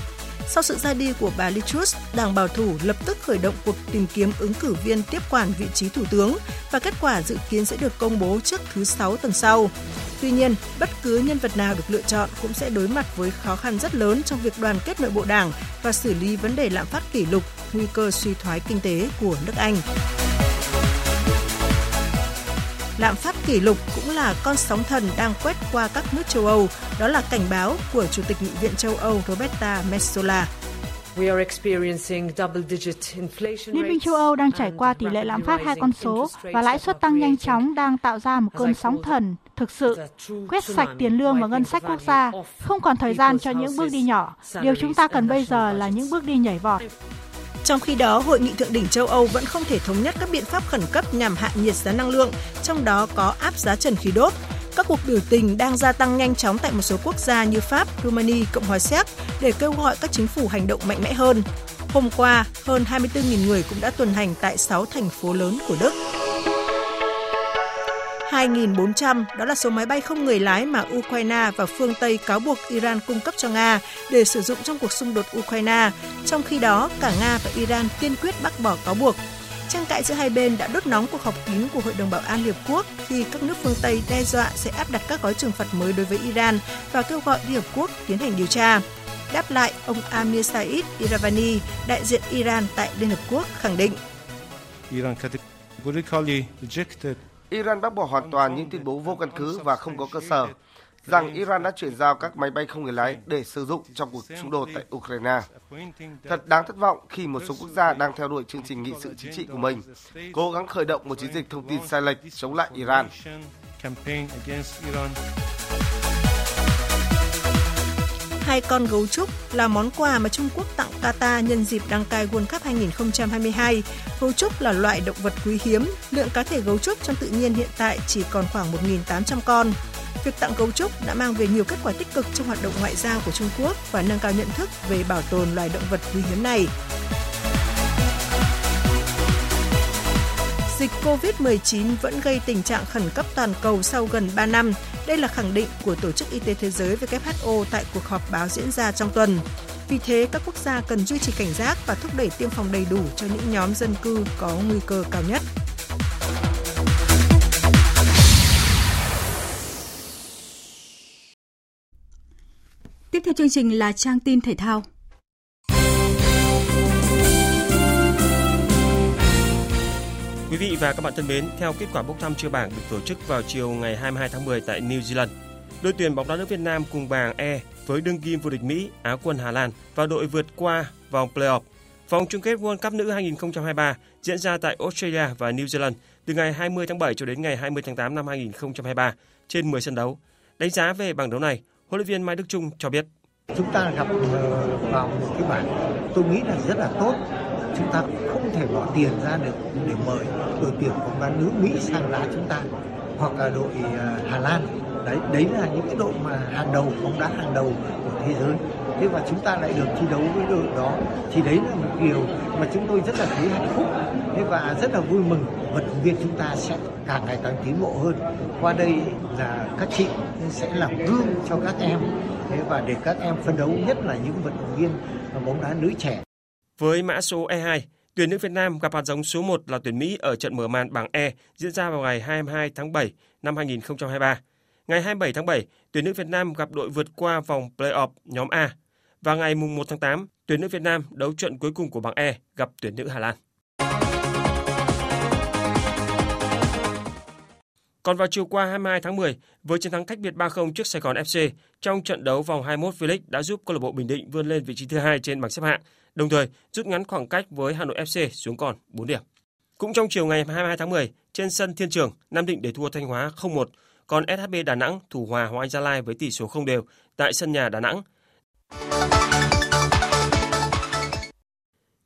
Sau sự ra đi của bà Liz Truss, Đảng Bảo thủ lập tức khởi động cuộc tìm kiếm ứng cử viên tiếp quản vị trí thủ tướng và kết quả dự kiến sẽ được công bố trước thứ Sáu tuần sau. Tuy nhiên, bất cứ nhân vật nào được lựa chọn cũng sẽ đối mặt với khó khăn rất lớn trong việc đoàn kết nội bộ đảng và xử lý vấn đề lạm phát kỷ lục, nguy cơ suy thoái kinh tế của nước Anh. Lạm phát kỷ lục cũng là con sóng thần đang quét qua các nước châu Âu, đó là cảnh báo của Chủ tịch Nghị viện châu Âu Roberta Metsola. Liên minh châu Âu đang trải qua tỷ lệ lạm phát hai con số và lãi suất tăng nhanh chóng đang tạo ra một cơn sóng thần thực sự quét sạch tiền lương và ngân sách quốc gia, không còn thời gian cho những bước đi nhỏ. Điều chúng ta cần bây giờ là những bước đi nhảy vọt. Trong khi đó, Hội nghị Thượng đỉnh châu Âu vẫn không thể thống nhất các biện pháp khẩn cấp nhằm hạ nhiệt giá năng lượng, trong đó có áp giá trần khí đốt. Các cuộc biểu tình đang gia tăng nhanh chóng tại một số quốc gia như Pháp, Romania, Cộng hòa Séc để kêu gọi các chính phủ hành động mạnh mẽ hơn. Hôm qua, hơn 24.000 người cũng đã tuần hành tại 6 thành phố lớn của Đức. 2.400, đó là số máy bay không người lái mà Ukraine và phương Tây cáo buộc Iran cung cấp cho Nga để sử dụng trong cuộc xung đột Ukraine. Trong khi đó, cả Nga và Iran kiên quyết bác bỏ cáo buộc. Tranh cãi giữa hai bên đã đốt nóng cuộc họp kín của Hội đồng Bảo an Liên Hợp Quốc khi các nước phương Tây đe dọa sẽ áp đặt các gói trừng phạt mới đối với Iran và kêu gọi Liên Hợp Quốc tiến hành điều tra. Đáp lại, ông Amir Said Iravani, đại diện Iran tại Liên Hợp Quốc, khẳng định Iran categorically rejected Iran bác bỏ hoàn toàn những tuyên bố vô căn cứ và không có cơ sở rằng Iran đã chuyển giao các máy bay không người lái để sử dụng trong cuộc xung đột tại Ukraine. Thật đáng thất vọng khi một số quốc gia đang theo đuổi chương trình nghị sự chính trị của mình, cố gắng khởi động một chiến dịch thông tin sai lệch chống lại Iran. Hai con gấu trúc là món quà mà Trung Quốc tặng Qatar nhân dịp đăng cai World Cup 2022. Gấu trúc là loại động vật quý hiếm, lượng cá thể gấu trúc trong tự nhiên hiện tại chỉ còn khoảng 1.800 con. Việc tặng gấu trúc đã mang về nhiều kết quả tích cực trong hoạt động ngoại giao của Trung Quốc và nâng cao nhận thức về bảo tồn loài động vật quý hiếm này. Dịch COVID-19 vẫn gây tình trạng khẩn cấp toàn cầu sau gần 3 năm. Đây là khẳng định của Tổ chức Y tế Thế giới WHO tại cuộc họp báo diễn ra trong tuần. Vì thế, các quốc gia cần duy trì cảnh giác và thúc đẩy tiêm phòng đầy đủ cho những nhóm dân cư có nguy cơ cao nhất. Tiếp theo chương trình là trang tin thể thao. Quý vị và các bạn thân mến, theo kết quả bốc thăm chưa bảng được tổ chức vào chiều ngày 22 tháng 10 tại New Zealand, đội tuyển bóng đá nữ Việt Nam cùng bảng E với đương kim vô địch Mỹ, Á quân Hà Lan và đội vượt qua vòng playoff. Vòng chung kết World Cup nữ 2023 diễn ra tại Australia và New Zealand từ ngày 20 tháng 7 cho đến ngày 20 tháng 8 năm 2023 trên 10 sân đấu. Đánh giá về bảng đấu này, huấn luyện viên Mai Đức Trung cho biết. Chúng ta gặp ờ, vào một cái bảng tôi nghĩ là rất là tốt. Chúng ta không thể bỏ tiền ra được để mời đội tuyển bóng đá nữ Mỹ sang đá chúng ta hoặc là đội à, Hà Lan. Đấy, đấy là những cái đội mà hàng đầu bóng đá hàng đầu của thế giới. Thế và chúng ta lại được thi đấu với đội đó thì đấy là một điều mà chúng tôi rất là thấy hạnh phúc thế và rất là vui mừng vận động viên chúng ta sẽ càng ngày càng tiến bộ hơn qua đây là các chị sẽ làm gương cho các em thế và để các em phấn đấu nhất là những vận động viên bóng đá nữ trẻ. Với mã số E2, tuyển nữ Việt Nam gặp hạt giống số 1 là tuyển Mỹ ở trận mở màn bảng E diễn ra vào ngày 22 tháng 7 năm 2023. Ngày 27 tháng 7, tuyển nữ Việt Nam gặp đội vượt qua vòng play-off nhóm A. Và ngày 1 tháng 8, tuyển nữ Việt Nam đấu trận cuối cùng của bảng E gặp tuyển nữ Hà Lan. Còn vào chiều qua 22 tháng 10, với chiến thắng cách biệt 3-0 trước Sài Gòn FC trong trận đấu vòng 21 V-League đã giúp câu lạc bộ Bình Định vươn lên vị trí thứ hai trên bảng xếp hạng, đồng thời rút ngắn khoảng cách với Hà Nội FC xuống còn 4 điểm. Cũng trong chiều ngày 22 tháng 10, trên sân Thiên Trường, Nam Định để thua Thanh Hóa 0-1, còn SHB Đà Nẵng thủ hòa Hoàng Anh Gia Lai với tỷ số không đều tại sân nhà Đà Nẵng.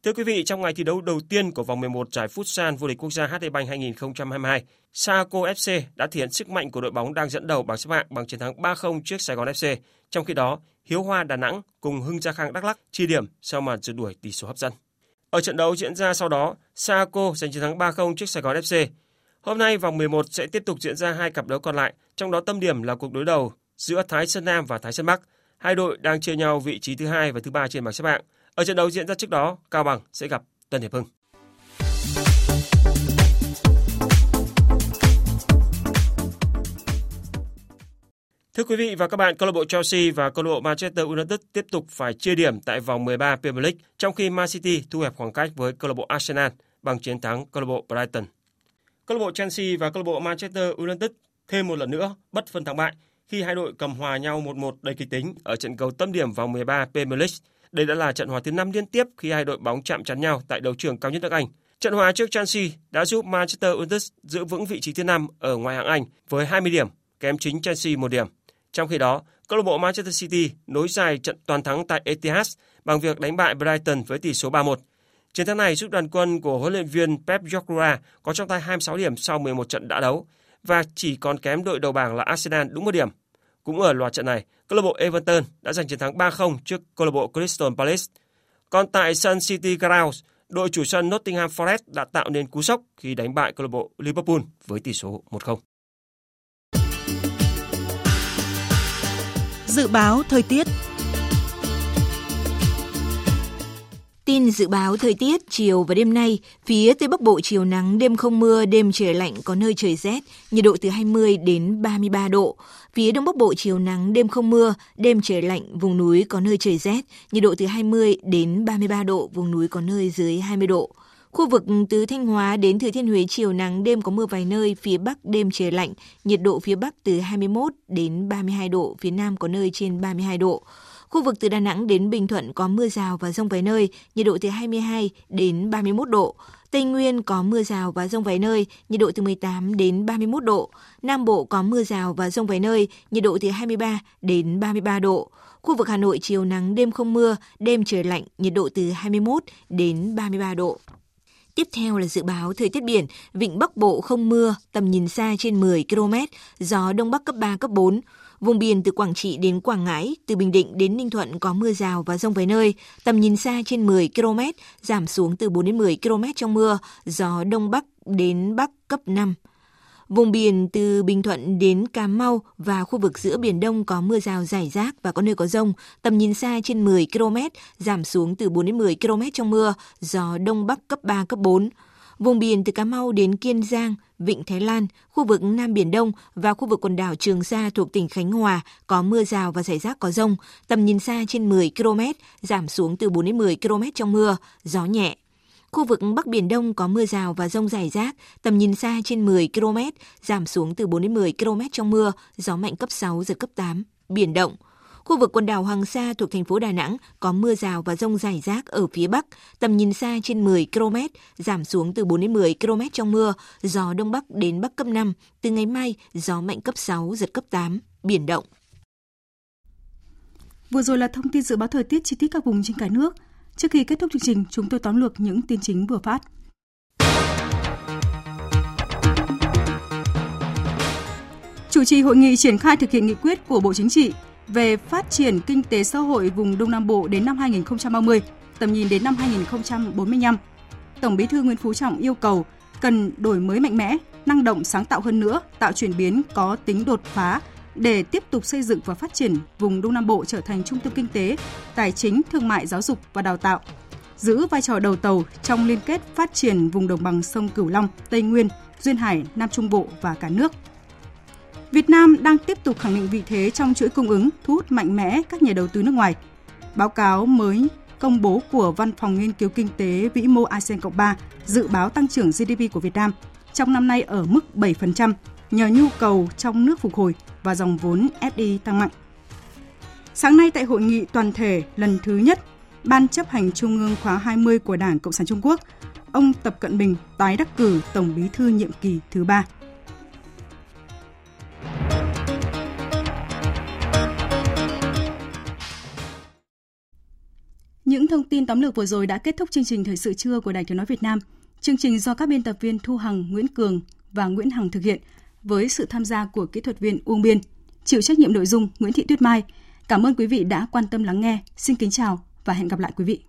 Thưa quý vị, trong ngày thi đấu đầu tiên của vòng 11 giải Futsal vô địch quốc gia HD Bank 2022, Saco FC đã thể hiện sức mạnh của đội bóng đang dẫn đầu bảng xếp hạng bằng chiến thắng 3-0 trước Sài Gòn FC. Trong khi đó, Hiếu Hoa Đà Nẵng cùng Hưng Gia Khang Đắk Lắk chia điểm sau màn rượt đuổi tỷ số hấp dẫn. Ở trận đấu diễn ra sau đó, Saco giành chiến thắng 3-0 trước Sài Gòn FC. Hôm nay vòng 11 sẽ tiếp tục diễn ra hai cặp đấu còn lại, trong đó tâm điểm là cuộc đối đầu giữa Thái Sơn Nam và Thái Sơn Bắc. Hai đội đang chia nhau vị trí thứ hai và thứ ba trên bảng xếp hạng. Ở trận đấu diễn ra trước đó, Cao Bằng sẽ gặp Tân Hiệp Hưng. Thưa quý vị và các bạn, câu lạc bộ Chelsea và câu lạc bộ Manchester United tiếp tục phải chia điểm tại vòng 13 Premier League, trong khi Man City thu hẹp khoảng cách với câu lạc bộ Arsenal bằng chiến thắng câu lạc bộ Brighton. Câu lạc bộ Chelsea và câu lạc bộ Manchester United thêm một lần nữa bất phân thắng bại khi hai đội cầm hòa nhau 1-1 đầy kịch tính ở trận cầu tâm điểm vòng 13 Premier League. Đây đã là trận hòa thứ 5 liên tiếp khi hai đội bóng chạm trán nhau tại đấu trường cao nhất nước Anh. Trận hòa trước Chelsea đã giúp Manchester United giữ vững vị trí thứ 5 ở ngoại hạng Anh với 20 điểm, kém chính Chelsea một điểm. Trong khi đó, câu lạc bộ Manchester City nối dài trận toàn thắng tại Etihad bằng việc đánh bại Brighton với tỷ số 3-1. Chiến thắng này giúp đoàn quân của huấn luyện viên Pep Guardiola có trong tay 26 điểm sau 11 trận đã đấu và chỉ còn kém đội đầu bảng là Arsenal đúng một điểm. Cũng ở loạt trận này, câu lạc bộ Everton đã giành chiến thắng 3-0 trước câu lạc bộ Crystal Palace. Còn tại sân City Ground, đội chủ sân Nottingham Forest đã tạo nên cú sốc khi đánh bại câu lạc bộ Liverpool với tỷ số 1-0. Dự báo thời tiết Tin dự báo thời tiết chiều và đêm nay, phía Tây Bắc Bộ chiều nắng, đêm không mưa, đêm trời lạnh có nơi trời rét, nhiệt độ từ 20 đến 33 độ. Phía Đông Bắc Bộ chiều nắng, đêm không mưa, đêm trời lạnh, vùng núi có nơi trời rét, nhiệt độ từ 20 đến 33 độ, vùng núi có nơi dưới 20 độ. Khu vực từ Thanh Hóa đến Thừa Thiên Huế chiều nắng, đêm có mưa vài nơi, phía Bắc đêm trời lạnh, nhiệt độ phía Bắc từ 21 đến 32 độ, phía Nam có nơi trên 32 độ. Khu vực từ Đà Nẵng đến Bình Thuận có mưa rào và rông vài nơi, nhiệt độ từ 22 đến 31 độ. Tây Nguyên có mưa rào và rông vài nơi, nhiệt độ từ 18 đến 31 độ. Nam Bộ có mưa rào và rông vài nơi, nhiệt độ từ 23 đến 33 độ. Khu vực Hà Nội chiều nắng đêm không mưa, đêm trời lạnh, nhiệt độ từ 21 đến 33 độ. Tiếp theo là dự báo thời tiết biển, vịnh Bắc Bộ không mưa, tầm nhìn xa trên 10 km, gió Đông Bắc cấp 3, cấp 4. Vùng biển từ Quảng Trị đến Quảng Ngãi, từ Bình Định đến Ninh Thuận có mưa rào và rông vài nơi, tầm nhìn xa trên 10 km, giảm xuống từ 4 đến 10 km trong mưa, gió Đông Bắc đến Bắc cấp 5. Vùng biển từ Bình Thuận đến Cà Mau và khu vực giữa Biển Đông có mưa rào rải rác và có nơi có rông, tầm nhìn xa trên 10 km, giảm xuống từ 4 đến 10 km trong mưa, gió Đông Bắc cấp 3, cấp 4. Vùng biển từ Cà Mau đến Kiên Giang, Vịnh Thái Lan, khu vực Nam Biển Đông và khu vực quần đảo Trường Sa thuộc tỉnh Khánh Hòa có mưa rào và rải rác có rông, tầm nhìn xa trên 10 km, giảm xuống từ 4 đến 10 km trong mưa, gió nhẹ. Khu vực Bắc Biển Đông có mưa rào và rông rải rác, tầm nhìn xa trên 10 km, giảm xuống từ 4 đến 10 km trong mưa, gió mạnh cấp 6, giật cấp 8, biển động. Khu vực quần đảo Hoàng Sa thuộc thành phố Đà Nẵng có mưa rào và rông rải rác ở phía Bắc, tầm nhìn xa trên 10 km, giảm xuống từ 4 đến 10 km trong mưa, gió Đông Bắc đến Bắc cấp 5, từ ngày mai gió mạnh cấp 6, giật cấp 8, biển động. Vừa rồi là thông tin dự báo thời tiết chi tiết các vùng trên cả nước. Trước khi kết thúc chương trình, chúng tôi tóm lược những tin chính vừa phát. Chủ trì hội nghị triển khai thực hiện nghị quyết của Bộ Chính trị về phát triển kinh tế xã hội vùng Đông Nam Bộ đến năm 2030, tầm nhìn đến năm 2045. Tổng Bí thư Nguyễn Phú Trọng yêu cầu cần đổi mới mạnh mẽ, năng động sáng tạo hơn nữa, tạo chuyển biến có tính đột phá để tiếp tục xây dựng và phát triển vùng Đông Nam Bộ trở thành trung tâm kinh tế, tài chính, thương mại, giáo dục và đào tạo, giữ vai trò đầu tàu trong liên kết phát triển vùng đồng bằng sông Cửu Long, Tây Nguyên, Duyên Hải, Nam Trung Bộ và cả nước. Việt Nam đang tiếp tục khẳng định vị thế trong chuỗi cung ứng, thu hút mạnh mẽ các nhà đầu tư nước ngoài. Báo cáo mới công bố của Văn phòng Nghiên cứu Kinh tế Vĩ mô ASEAN Cộng 3 dự báo tăng trưởng GDP của Việt Nam trong năm nay ở mức 7% nhờ nhu cầu trong nước phục hồi và dòng vốn FDI tăng mạnh. Sáng nay tại hội nghị toàn thể lần thứ nhất Ban chấp hành Trung ương khóa 20 của Đảng Cộng sản Trung Quốc, ông Tập Cận Bình tái đắc cử Tổng bí thư nhiệm kỳ thứ ba. Những thông tin tóm lược vừa rồi đã kết thúc chương trình Thời sự trưa của Đài Tiếng Nói Việt Nam. Chương trình do các biên tập viên Thu Hằng, Nguyễn Cường và Nguyễn Hằng thực hiện với sự tham gia của kỹ thuật viên Uông Biên. Chịu trách nhiệm nội dung Nguyễn Thị Tuyết Mai. Cảm ơn quý vị đã quan tâm lắng nghe. Xin kính chào và hẹn gặp lại quý vị.